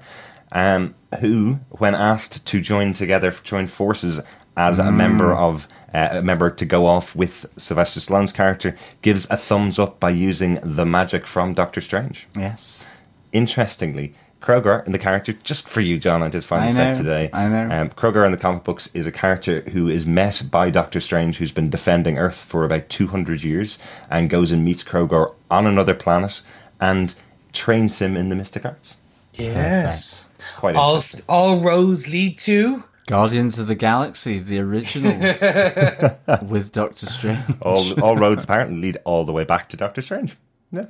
A: um, who, when asked to join together, join forces as a member of uh, a member to go off with Sylvester Stallone's character, gives a thumbs up by using the magic from Doctor Strange
C: Yes.
A: interestingly, Krugarr in the character, just for you, John, I did find
C: I
A: this out
C: know,
A: today.
C: I know.
A: Um, Krugarr in the comic books is a character who is met by Doctor Strange, who's been defending Earth for about 200 years, and goes and meets Krugarr on another planet and trains him in the mystic arts.
B: Yes.
A: It's quite
B: All all roads lead to
C: Guardians of the Galaxy, the originals, with Doctor Strange.
A: All, all roads apparently lead all the way back to Doctor Strange. Yeah.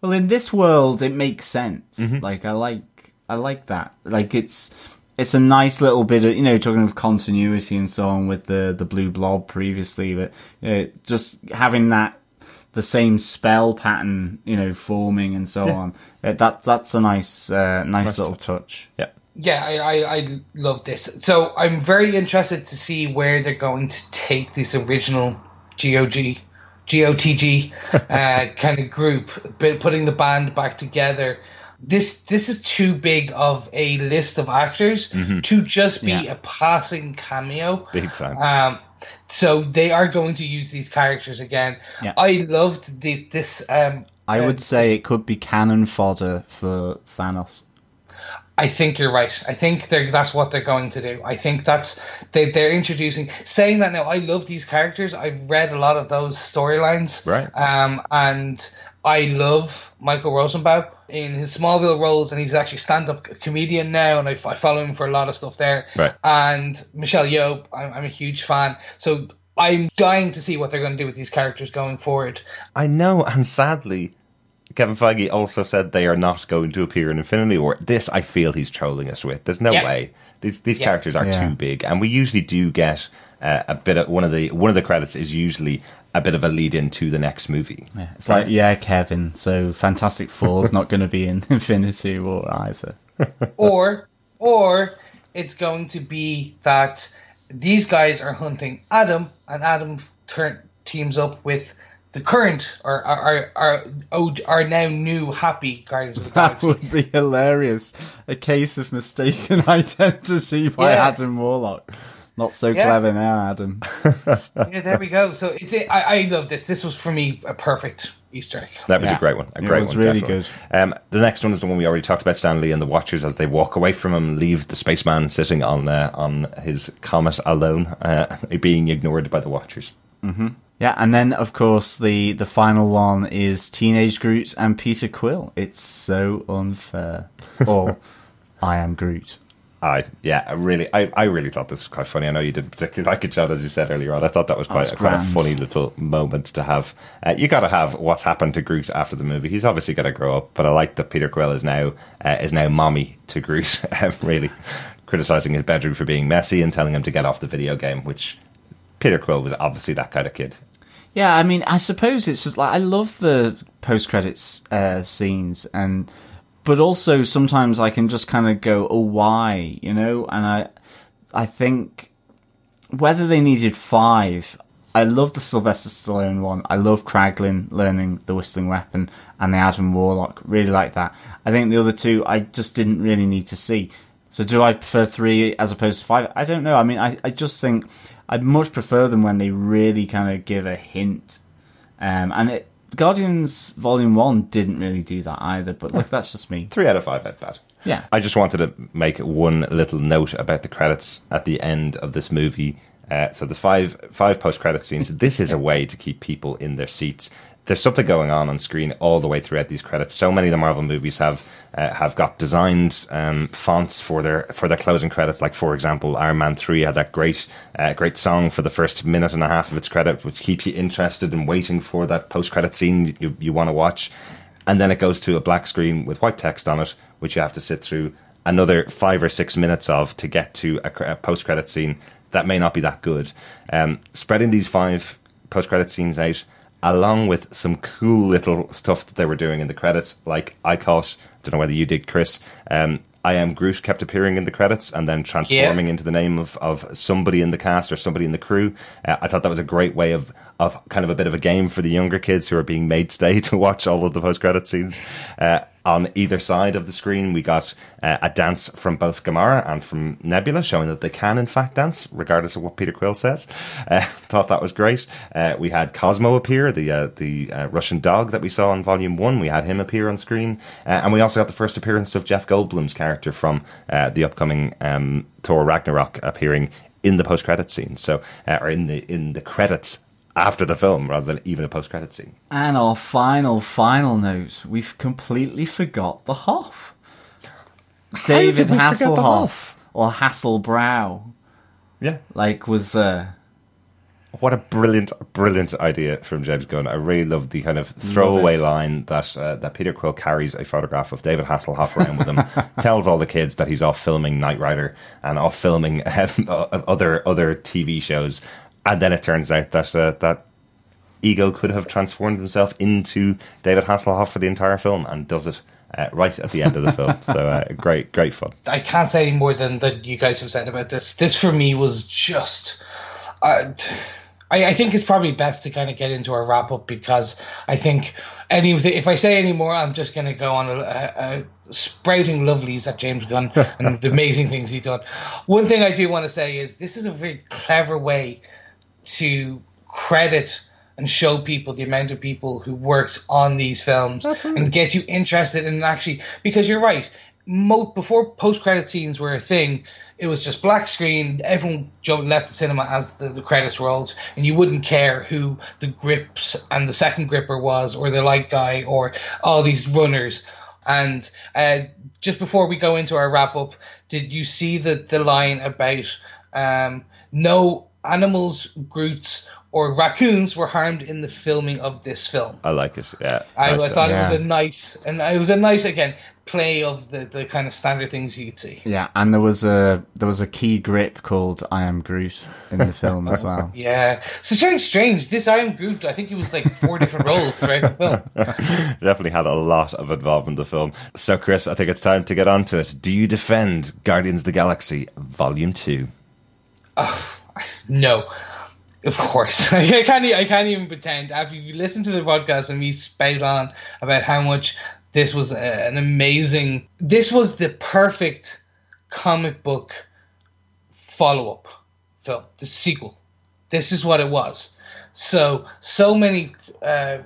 C: Well, in this world, it makes sense.
A: Mm-hmm.
C: Like I like, I like that. Like it's, it's a nice little bit of you know talking of continuity and so on with the the blue blob previously, but uh, just having that the same spell pattern, you know, forming and so on. Uh, that that's a nice, uh, nice little touch.
A: Yeah.
B: yeah, I, I, I love this. So I'm very interested to see where they're going to take this original GOG, GOTG uh, kind of group, putting the band back together. This this is too big of a list of actors to just be
C: Yeah.
B: a passing cameo.
A: Big time.
B: Um, so they are going to use these characters again.
C: Yeah.
B: I loved the, this. Um,
C: I
B: uh,
C: would say it could be cannon fodder for Thanos.
B: I think you're right. I think they're, that's what they're going to do. I think that's they, they're introducing. Saying that now, I love these characters. I've read a lot of those storylines,
A: Right.
B: Um, and I love Michael Rosenbaum in his Smallville roles, and he's actually stand-up comedian now, and I, I follow him for a lot of stuff there.
A: Right.
B: And Michelle Yeoh, I'm, I'm a huge fan. So I'm dying to see what they're going to do with these characters going forward.
A: I know, and sadly, Kevin Feige also said they are not going to appear in Infinity War. This, I feel, he's trolling us with. There's no
B: Yeah.
A: way these these
B: Yeah.
A: characters are
C: Yeah.
A: too big, and we usually do get uh, a bit of one of the one of the credits is usually a bit of a lead in to the next movie.
C: Yeah, it's like yeah, Kevin. So Fantastic Four is not going to be in Infinity War either.
B: or or it's going to be that these guys are hunting Adam, and Adam turn teams up with the current or our our our, our now new happy Guardians of the Galaxy.
C: That would be hilarious. A case of mistaken identity by
B: Yeah.
C: Adam Warlock. Not so
B: Yeah.
C: clever now, Adam.
B: yeah, there we go. So it's I, I love this. This was for me a perfect Easter egg.
A: That was
C: Yeah.
A: a great one. A great It
C: was
A: one.
C: really
A: definitely. Um, the next one is the one we already talked about. Stan Lee and the Watchers, as they walk away from him, leave the spaceman sitting on uh, on his comet alone, uh, being ignored by the Watchers.
C: Yeah, and then of course the the final one is Teenage Groot and Peter Quill. It's so unfair. Or I am Groot.
A: I yeah, I really, I, I really thought this was quite funny. I know you didn't particularly like it, John, as you said earlier on. I thought that was quite, a, quite a funny little moment to have. Uh, you got to have what's happened to Groot after the movie. He's obviously got to grow up, but I like that Peter Quill is now uh, is now mommy to Groot, um, really criticizing his bedroom for being messy and telling him to get off the video game. Which Peter Quill was obviously that kind of kid.
C: Yeah, I mean, I suppose it's just like I love the post credits uh, scenes, and but also sometimes I can just kind of go, "Oh, why?" You know, and I, I think whether they needed five. I love the Sylvester Stallone one. I love Kraglin learning the whistling weapon and the Adam Warlock. Really like that. I think the other two I just didn't really need to see. So do I prefer three as opposed to five? I don't know. I mean, I, I just think I'd much prefer them when they really kind of give a hint. Um, and it, Guardians Volume 1 didn't really do that either, but look, that's just me.
A: Three out of five at bad.
C: Yeah.
A: I just wanted to make one little note about the credits at the end of this movie. Uh, so there's five five post credit scenes. This is a way to keep people in their seats. There's something going on on screen all the way throughout these credits. So many of the Marvel movies have uh, have got designed um, fonts for their for their closing credits. Like for example, Iron Man three had that great uh, great song for the first minute and a half of its credit, which keeps you interested and waiting for that post credit scene you, you want to watch and then it goes to a black screen with white text on it, which you have to sit through another five or six minutes of to get to a, a post-credit scene that may not be that good. Um, spreading these five post-credit scenes out along with some cool little stuff that they were doing in the credits. Like I caught, don't know whether you did, Chris. Um, I am Groot kept appearing in the credits and then transforming
B: Yeah.
A: into the name of, of somebody in the cast or somebody in the crew. Uh, I thought that was a great way of of kind of a bit of a game for the younger kids who are being made stay to watch all of the post credit scenes. Uh, on either side of the screen, we got uh, a dance from both Gamora and from Nebula, showing that they can in fact dance, regardless of what Peter Quill says. Uh, thought that was great. Uh, we had Cosmo appear, the uh, the uh, Russian dog that we saw in Volume One. We had him appear on screen, uh, and we also got the first appearance of Jeff Goldblum's character from the upcoming um, Thor Ragnarok appearing in the post credit scene. So, uh, or in the in the credits after the film, rather than even a post credit scene.
C: And our final, final note: we've completely forgot the Hoff. David
A: did we forget the
C: Hasselhoff
A: Hoff?
C: or Hasselbrow,
A: Yeah.
C: like was there.
A: What a brilliant, brilliant idea from James Gunn. I really love the kind of throwaway line that uh, that Peter Quill carries a photograph of David Hasselhoff around with him, tells all the kids that he's off filming Knight Rider and off filming um, other other TV shows, and then it turns out that uh, that Ego could have transformed himself into David Hasselhoff for the entire film and does it uh, right at the end of the film. So uh, great, great fun.
B: I can't say any more than that you guys have said about this. This for me was just. Uh, I, I think it's probably best to kind of get into our wrap up because I think any if I say any more, I'm just going to go on a, a, a sprouting lovelies at James Gunn and the amazing things he's done. One thing I do want to say is this is a very clever way to credit and show people the amount of people who worked on these films and get you interested in actually because you're right mo- before post credit scenes were a thing it was just black screen everyone jumped left the cinema as the, the credits rolled and you wouldn't care who the grips and the second gripper was or the light guy or all these runners. And uh, just before we go into our wrap up, did you see the, the line about um, no animals, Groots, or raccoons were harmed in the filming of this film?
A: I like it. Yeah,
B: I,
A: Nice
B: I
A: done.
B: thought it was a nice, and it was a nice again play of the, the kind of standard things you could see.
C: Yeah, and there was a there was a key grip called "I Am Groot" in the film as well.
B: Yeah, so it's very strange. This I am Groot. I think it was like four different roles throughout the film.
A: definitely had a lot of involvement in the film. So, Chris, I think it's time to get on to it. Do you defend Guardians of the Galaxy Volume 2?
B: No, of course. I can't. I can't even pretend. After you listen to the podcast and me spout on about how much this was an amazing. This was the perfect comic book follow up film, the sequel. This is what it was. So so many. Uh,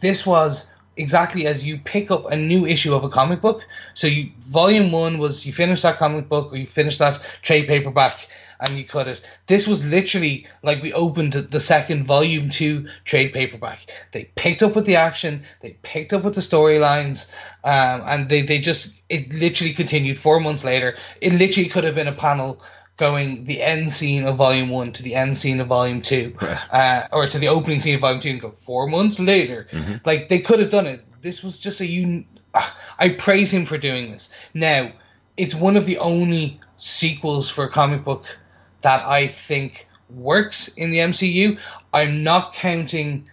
B: this was exactly as you pick up a new issue of a comic book. So you volume one was you finish that comic book or you finish that trade paperback and you cut it. This was literally like we opened the second volume two trade paperback. They picked up with the action, they picked up with the storylines, um, and they, they just it literally continued four months later. It literally could have been a panel going the end scene of volume one to the end scene of volume two, uh, or to the opening scene of volume two, and go four months later. Like they could have done it. This was just a un- ah, I praise him for doing this. Now, it's one of the only sequels for a comic book that I think works in the MCU. I'm not counting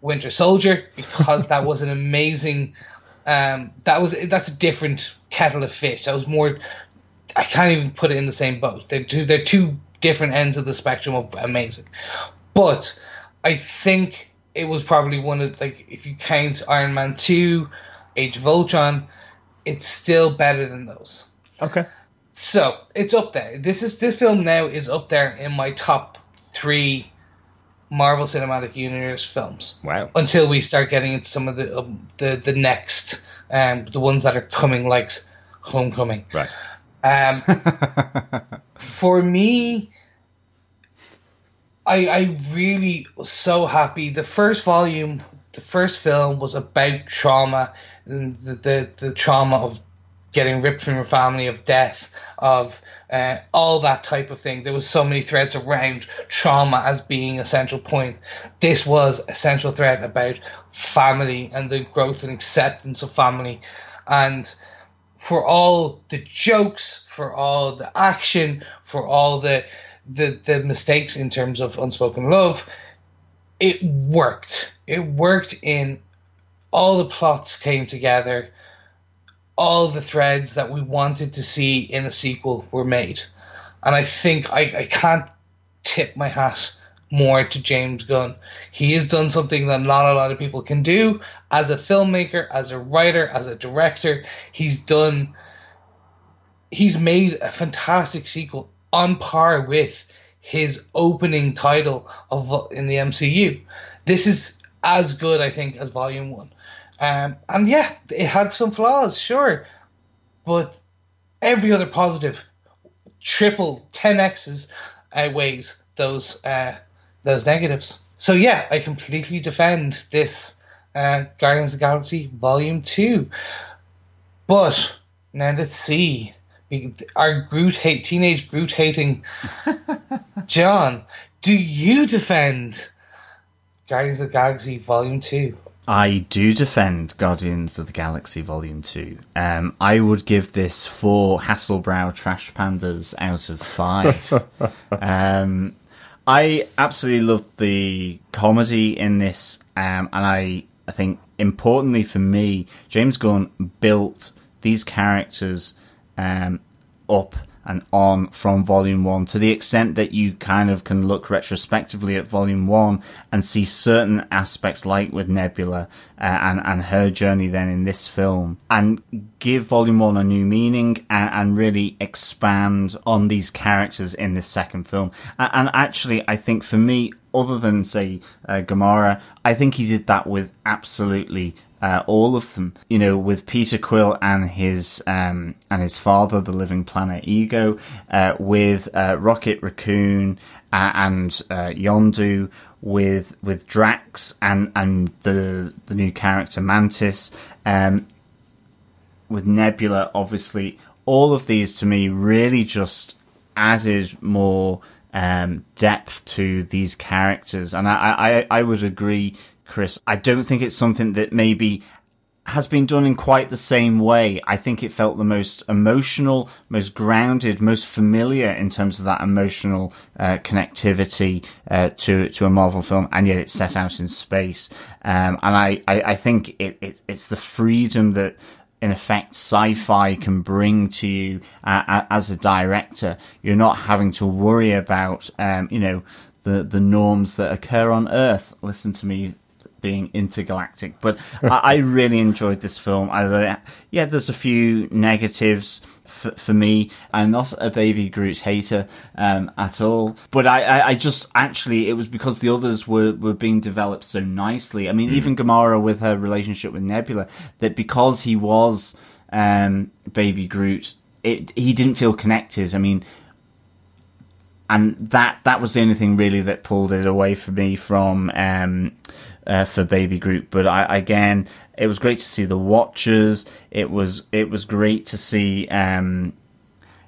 B: Winter Soldier because that was an amazing. Um, that was that's a different kettle of fish. That was more. I can't even put it in the same boat. They're two. They're two different ends of the spectrum of amazing. But I think it was probably one of like if you count Iron Man two, Age of Ultron, it's still better than those.
A: Okay.
B: So it's up there. This is this film now is up there in my top three Marvel Cinematic Universe films.
A: Wow.
B: Until we start getting into some of the um, the the next um the ones that are coming like Homecoming.
A: Right.
B: Um, for me, I I really was so happy. The first volume, the first film was about trauma, and the the, the trauma of getting ripped from your family, of death, of uh, all that type of thing. There was so many threads around trauma as being a central point. This was a central thread about family and the growth and acceptance of family, and for all the jokes, for all the action, for all the the, the mistakes in terms of unspoken love, it worked. it worked in all the plots came together, all the threads that we wanted to see in a sequel were made. And I think I, I can't tip my hat more to James Gunn. He has done something that not a lot of people can do as a filmmaker, as a writer, as a director. He's done he's made a fantastic sequel on par with his opening title of in the MCU. This is as good, I think, as Volume One. Um, and yeah, it had some flaws, sure, but every other positive, triple, ten x's outweighs those uh, those negatives. So yeah, I completely defend this uh, Guardians of the Galaxy Volume Two. But now let's see our Groot hate teenage Groot hating John. Do you defend Guardians of the Galaxy Volume Two?
C: I do defend Guardians of the Galaxy Volume 2. Um, I would give this four Hasselbrow trash pandas out of five. um, I absolutely love the comedy in this, um, and I, I think importantly for me, James Gunn built these characters um, up and on from volume one to the extent that you kind of can look retrospectively at volume one and see certain aspects like with Nebula uh, and, and her journey then in this film and give volume one a new meaning and, and really expand on these characters in this second film. And, and actually, I think for me, other than say uh, Gamora, I think he did that with absolutely uh, all of them. You know, with Peter Quill and his um, and his father, the living planet Ego, uh, with uh, Rocket Raccoon uh, and uh, Yondu, with with Drax and and the the new character Mantis, um, with Nebula, obviously. All of these to me really just added more um, depth to these characters, and I, I, I would agree Chris. I don't think it's something that maybe has been done in quite the same way. I think it felt the most emotional, most grounded, most familiar in terms of that emotional uh, connectivity uh, to to a Marvel film, and yet it's set out in space. Um, and I, I, I think it, it, it's the freedom that. In effect, sci-fi can bring to you uh, as a director. You're not having to worry about, um, you know, the the norms that occur on Earth. Listen to me being intergalactic. But I, I, really enjoyed this film. I yeah, there's a few negatives for, for me. I'm not a Baby Groot hater um, at all, but I, I, I, just actually it was because the others were, were being developed so nicely. I mean, mm. even Gamora with her relationship with Nebula, that because he was um, Baby Groot, it he didn't feel connected. I mean, and that that was the only thing really that pulled it away for me from um, uh, for Baby Groot. But I, again, it was great to see the Watchers. It was it was great to see um,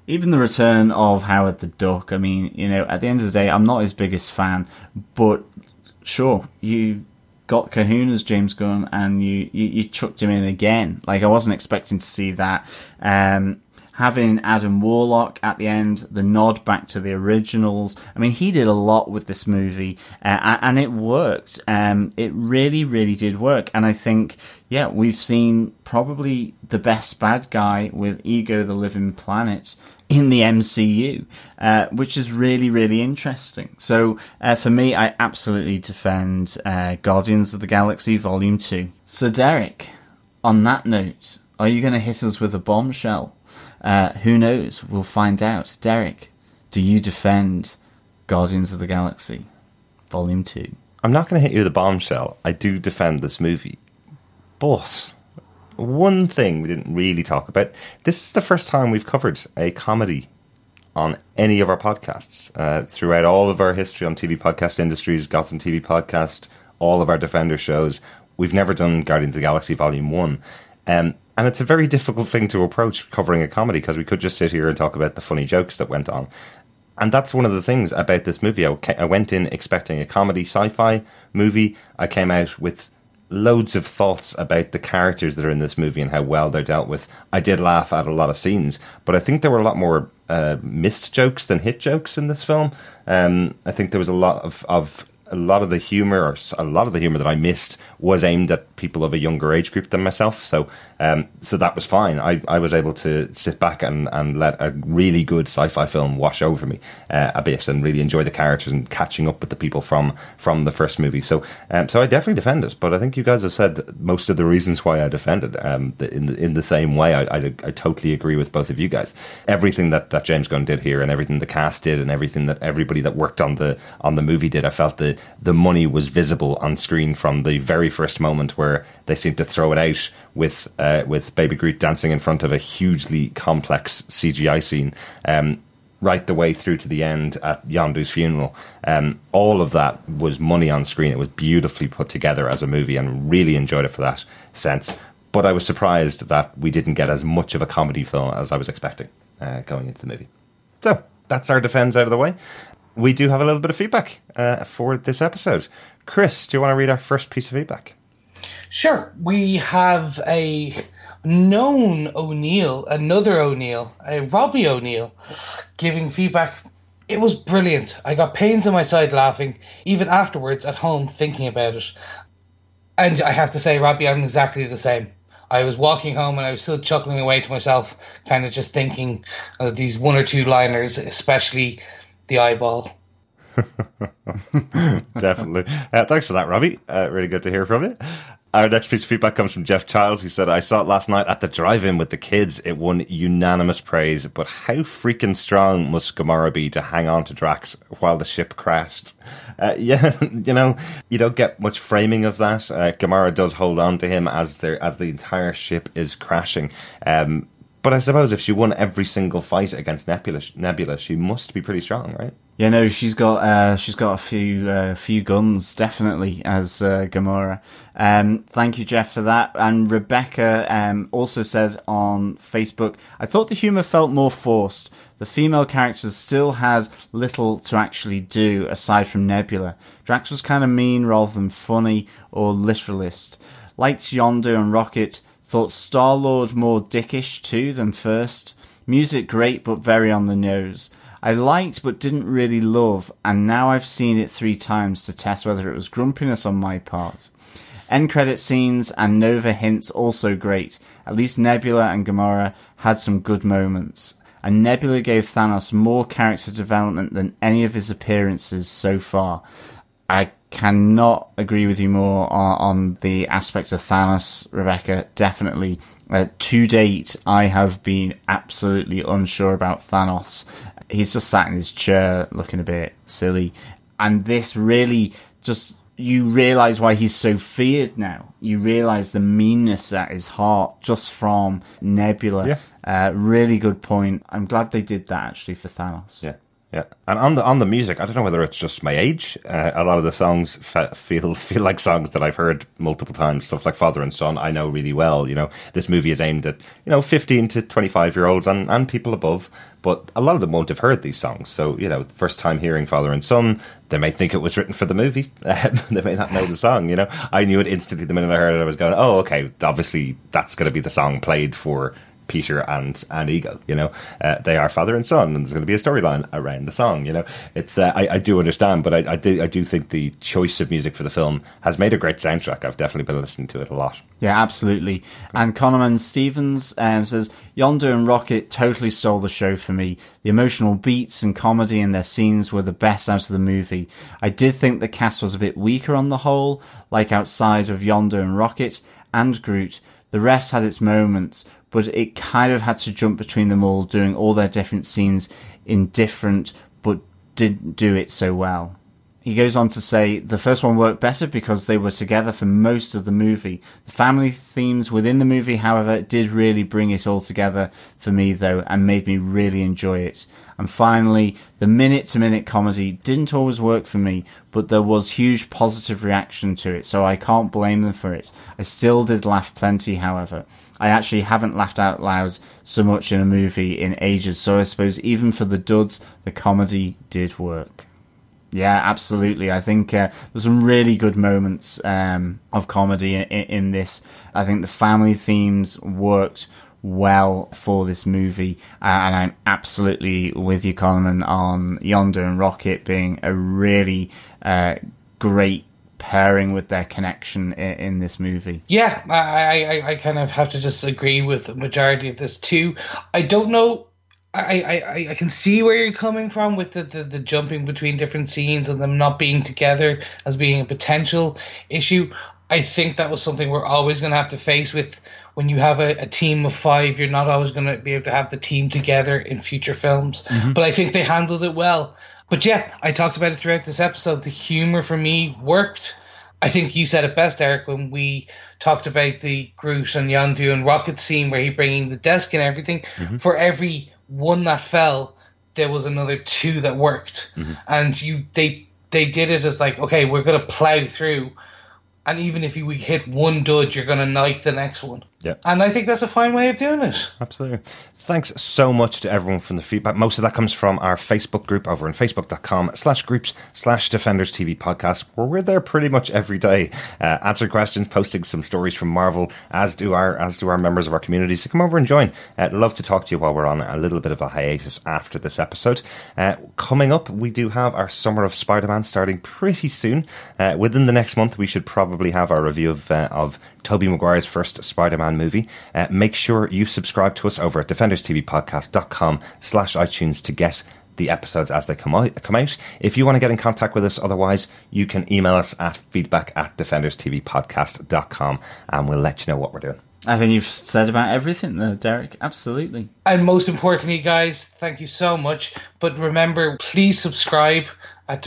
C: even the return of Howard the Duck. I mean, you know, at the end of the day, I'm not his biggest fan, but sure, you got Kahuna's James Gunn and you, you, you chucked him in again. Like I wasn't expecting to see that. Um, having Adam Warlock at the end, the nod back to the originals. I mean, he did a lot with this movie, uh, and it worked. Um, it really, really did work. And I think, yeah, we've seen probably the best bad guy with Ego the Living Planet in the MCU, uh, which is really, really interesting. So uh, for me, I absolutely defend uh, Guardians of the Galaxy Volume 2. So, Derek, on that note, are you going to hit us with a bombshell? Uh, who knows? We'll find out. Derek, do you defend Guardians of the Galaxy Volume 2?
A: I'm not going to hit you with a bombshell. I do defend this movie. But one thing we didn't really talk about this is the first time we've covered a comedy on any of our podcasts. Uh, throughout all of our history on TV podcast industries, Gotham TV podcast, all of our Defender shows, we've never done Guardians of the Galaxy Volume 1. Um, and it's a very difficult thing to approach covering a comedy because we could just sit here and talk about the funny jokes that went on. And that's one of the things about this movie. I went in expecting a comedy sci fi movie. I came out with loads of thoughts about the characters that are in this movie and how well they're dealt with. I did laugh at a lot of scenes, but I think there were a lot more uh, missed jokes than hit jokes in this film. Um, I think there was a lot of, of a lot of the humor, or a lot of the humor that I missed, was aimed at people of a younger age group than myself. So, um, so that was fine. I, I was able to sit back and, and let a really good sci-fi film wash over me uh, a bit, and really enjoy the characters and catching up with the people from from the first movie. So, um, so I definitely defend it. But I think you guys have said most of the reasons why I defend it um, in the, in the same way. I, I, I totally agree with both of you guys. Everything that, that James Gunn did here, and everything the cast did, and everything that everybody that worked on the on the movie did, I felt the the money was visible on screen from the very first moment where they seemed to throw it out with uh, with Baby Groot dancing in front of a hugely complex CGI scene. Um, right the way through to the end at Yondu's funeral. Um, all of that was money on screen. It was beautifully put together as a movie and really enjoyed it for that sense. But I was surprised that we didn't get as much of a comedy film as I was expecting uh, going into the movie. So that's our defense out of the way we do have a little bit of feedback uh, for this episode. Chris, do you want to read our first piece of feedback?
B: Sure. We have a known O'Neill, another O'Neill, a Robbie O'Neill, giving feedback. It was brilliant. I got pains in my side laughing, even afterwards at home thinking about it. And I have to say, Robbie, I'm exactly the same. I was walking home and I was still chuckling away to myself, kind of just thinking of these one or two liners, especially the eyeball.
A: Definitely. Uh, thanks for that, Robbie. Uh, really good to hear from you. Our next piece of feedback comes from Jeff Childs, who said, I saw it last night at the drive in with the kids. It won unanimous praise, but how freaking strong must Gamora be to hang on to Drax while the ship crashed? Uh, yeah, you know, you don't get much framing of that. Uh, Gamora does hold on to him as, as the entire ship is crashing. Um, but I suppose if she won every single fight against Nebula, Nebula, she must be pretty strong, right?
C: Yeah, no, she's got uh, she's got a few uh, few guns definitely as uh, Gamora. Um, thank you, Jeff, for that. And Rebecca um, also said on Facebook, I thought the humor felt more forced. The female characters still had little to actually do aside from Nebula. Drax was kind of mean rather than funny or literalist. Liked Yondu and Rocket Thought Star Lord more dickish too than first. Music great but very on the nose. I liked but didn't really love, and now I've seen it three times to test whether it was grumpiness on my part. End credit scenes and Nova hints also great. At least Nebula and Gamora had some good moments. And Nebula gave Thanos more character development than any of his appearances so far. I cannot agree with you more on, on the aspect of Thanos, Rebecca. Definitely. Uh, to date, I have been absolutely unsure about Thanos. He's just sat in his chair looking a bit silly. And this really just, you realize why he's so feared now. You realize the meanness at his heart just from Nebula.
A: Yeah.
C: Uh, really good point. I'm glad they did that actually for Thanos.
A: Yeah. Yeah, and on the on the music, I don't know whether it's just my age. Uh, a lot of the songs fe- feel feel like songs that I've heard multiple times. Stuff like Father and Son, I know really well. You know, this movie is aimed at you know fifteen to twenty five year olds and and people above. But a lot of them won't have heard these songs. So you know, first time hearing Father and Son, they may think it was written for the movie. they may not know the song. You know, I knew it instantly the minute I heard it. I was going, oh, okay, obviously that's going to be the song played for Peter and and Ego. You know, uh, they are father and son, and there's going to be a storyline around the song. You know, it's uh, I, I, do understand, but I, I, do I do think the choice of music for the film has made a great soundtrack. I've definitely been listening to it a lot.
C: Yeah, absolutely. And Coleman Stevens um, says Yondu and Rocket totally stole the show for me. The emotional beats and comedy in their scenes were the best out of the movie. I did think the cast was a bit weaker on the whole, like outside of Yondu and Rocket and Groot. The rest had its moments, but it kind of had to jump between them all, doing all their different scenes in different, but didn't do it so well. He goes on to say the first one worked better because they were together for most of the movie. The family themes within the movie, however, did really bring it all together for me though and made me really enjoy it. And finally, the minute to minute comedy didn't always work for me, but there was huge positive reaction to it, so I can't blame them for it. I still did laugh plenty, however. I actually haven't laughed out loud so much in a movie in ages, so I suppose even for the duds, the comedy did work. Yeah, absolutely. I think uh, there's some really good moments um, of comedy in, in, this. I think the family themes worked well for this movie, uh, and I'm absolutely with you, Coleman, on Yondu and Rocket being a really uh, great pairing with their connection in, in this movie.
B: Yeah, I, I, I kind of have to disagree with the majority of this too. I don't know. I, I, I can see where you're coming from with the, the, the jumping between different scenes and them not being together as being a potential issue. I think that was something we're always going to have to face with when you have a, a team of five. You're not always going to be able to have the team together in future films. Mm-hmm. But I think they handled it well. But yeah, I talked about it throughout this episode. The humor for me worked. I think you said it best, Eric, when we talked about the Groot and Yondu and Rocket scene where he bringing the desk and everything. Mm-hmm. For every one that fell, there was another two that worked, mm-hmm. and you they they did it as like okay, we're gonna plow through, and even if you hit one dud, you're gonna like the next one.
A: Yeah,
B: and I think that's a fine way of doing it.
A: Absolutely. Thanks so much to everyone from the feedback. Most of that comes from our Facebook group over on facebook.com slash groups slash Defenders TV podcast, where we're there pretty much every day, uh, answering questions, posting some stories from Marvel, as do our as do our members of our community. So come over and join. Uh, love to talk to you while we're on a little bit of a hiatus after this episode. Uh, coming up, we do have our Summer of Spider-Man starting pretty soon. Uh, within the next month, we should probably have our review of uh, of Tobey Maguire's first Spider-Man movie. Uh, make sure you subscribe to us over at Defenders defenderstvpodcast.com slash iTunes to get the episodes as they come out, come out. If you want to get in contact with us, otherwise, you can email us at feedback at defenderstvpodcast.com and we'll let you know what we're doing.
C: I think you've said about everything there, Derek. Absolutely.
B: And most importantly, guys, thank you so much. But remember, please subscribe at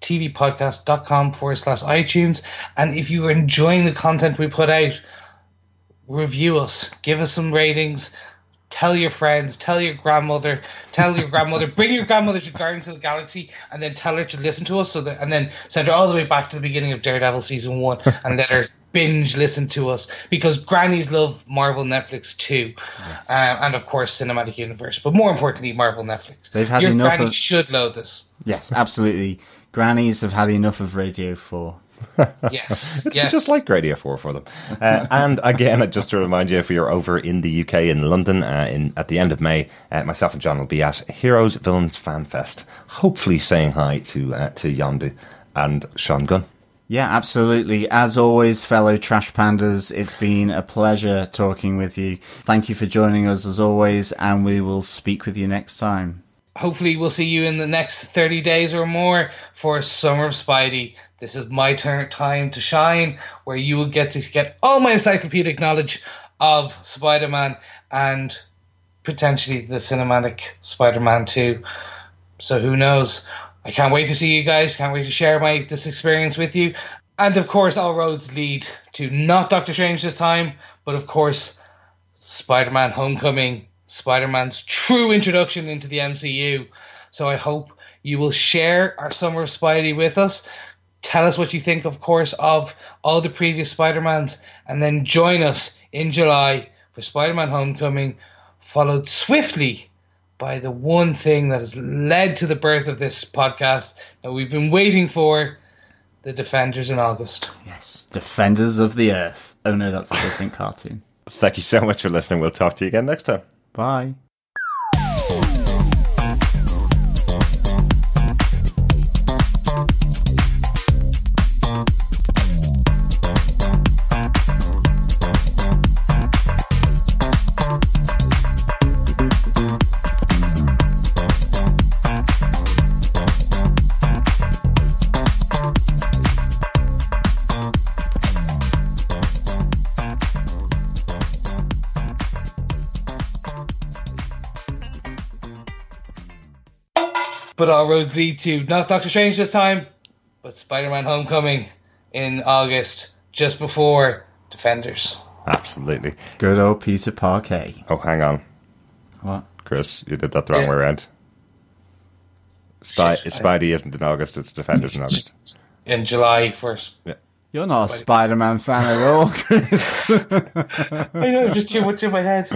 B: defenderstvpodcast.com forward slash iTunes. And if you are enjoying the content we put out, review us, give us some ratings, tell your friends, tell your grandmother, tell your grandmother, bring your grandmother to Guardians of the Galaxy, and then tell her to listen to us, so that, and then send her all the way back to the beginning of Daredevil season one, and let her binge listen to us because grannies love Marvel Netflix too, yes. um, and of course Cinematic Universe, but more importantly Marvel Netflix. They've had your enough. Granny of... should load this.
C: Yes, absolutely. Grannies have had enough of Radio Four.
B: yes, yes.
A: just like Radio 4 for them. Uh, and again, just to remind you, if you're over in the UK, in London, uh, in at the end of May, uh, myself and John will be at Heroes Villains Fan Fest, hopefully saying hi to, uh, to Yondu and Sean Gunn.
C: Yeah, absolutely. As always, fellow Trash Pandas, it's been a pleasure talking with you. Thank you for joining us as always, and we will speak with you next time.
B: Hopefully, we'll see you in the next 30 days or more for Summer of Spidey. This is my turn time to shine, where you will get to get all my encyclopedic knowledge of Spider Man and potentially the cinematic Spider Man 2. So who knows? I can't wait to see you guys. Can't wait to share my this experience with you. And of course, all roads lead to not Doctor Strange this time, but of course, Spider Man Homecoming, Spider Man's true introduction into the MCU. So I hope you will share our Summer of Spidey with us. Tell us what you think, of course, of all the previous Spider-Mans, and then join us in July for Spider-Man Homecoming, followed swiftly by the one thing that has led to the birth of this podcast that we've been waiting for, the Defenders in August.
C: Yes, Defenders of the Earth. Oh no, that's a different cartoon.
A: Thank you so much for listening. We'll talk to you again next time.
C: Bye.
B: But all roads lead to not Doctor Strange this time, but Spider Man Homecoming in August, just before Defenders.
A: Absolutely.
C: Good old Peter Parquet.
A: Oh, hang on.
C: What?
A: Chris, you did that the wrong yeah. way around. Spy- Shit, Spidey I... isn't in August, it's Defenders in August.
B: In July 1st.
A: Yeah.
C: You're not a Spider Man fan at all, Chris.
B: I know, just too much in my head.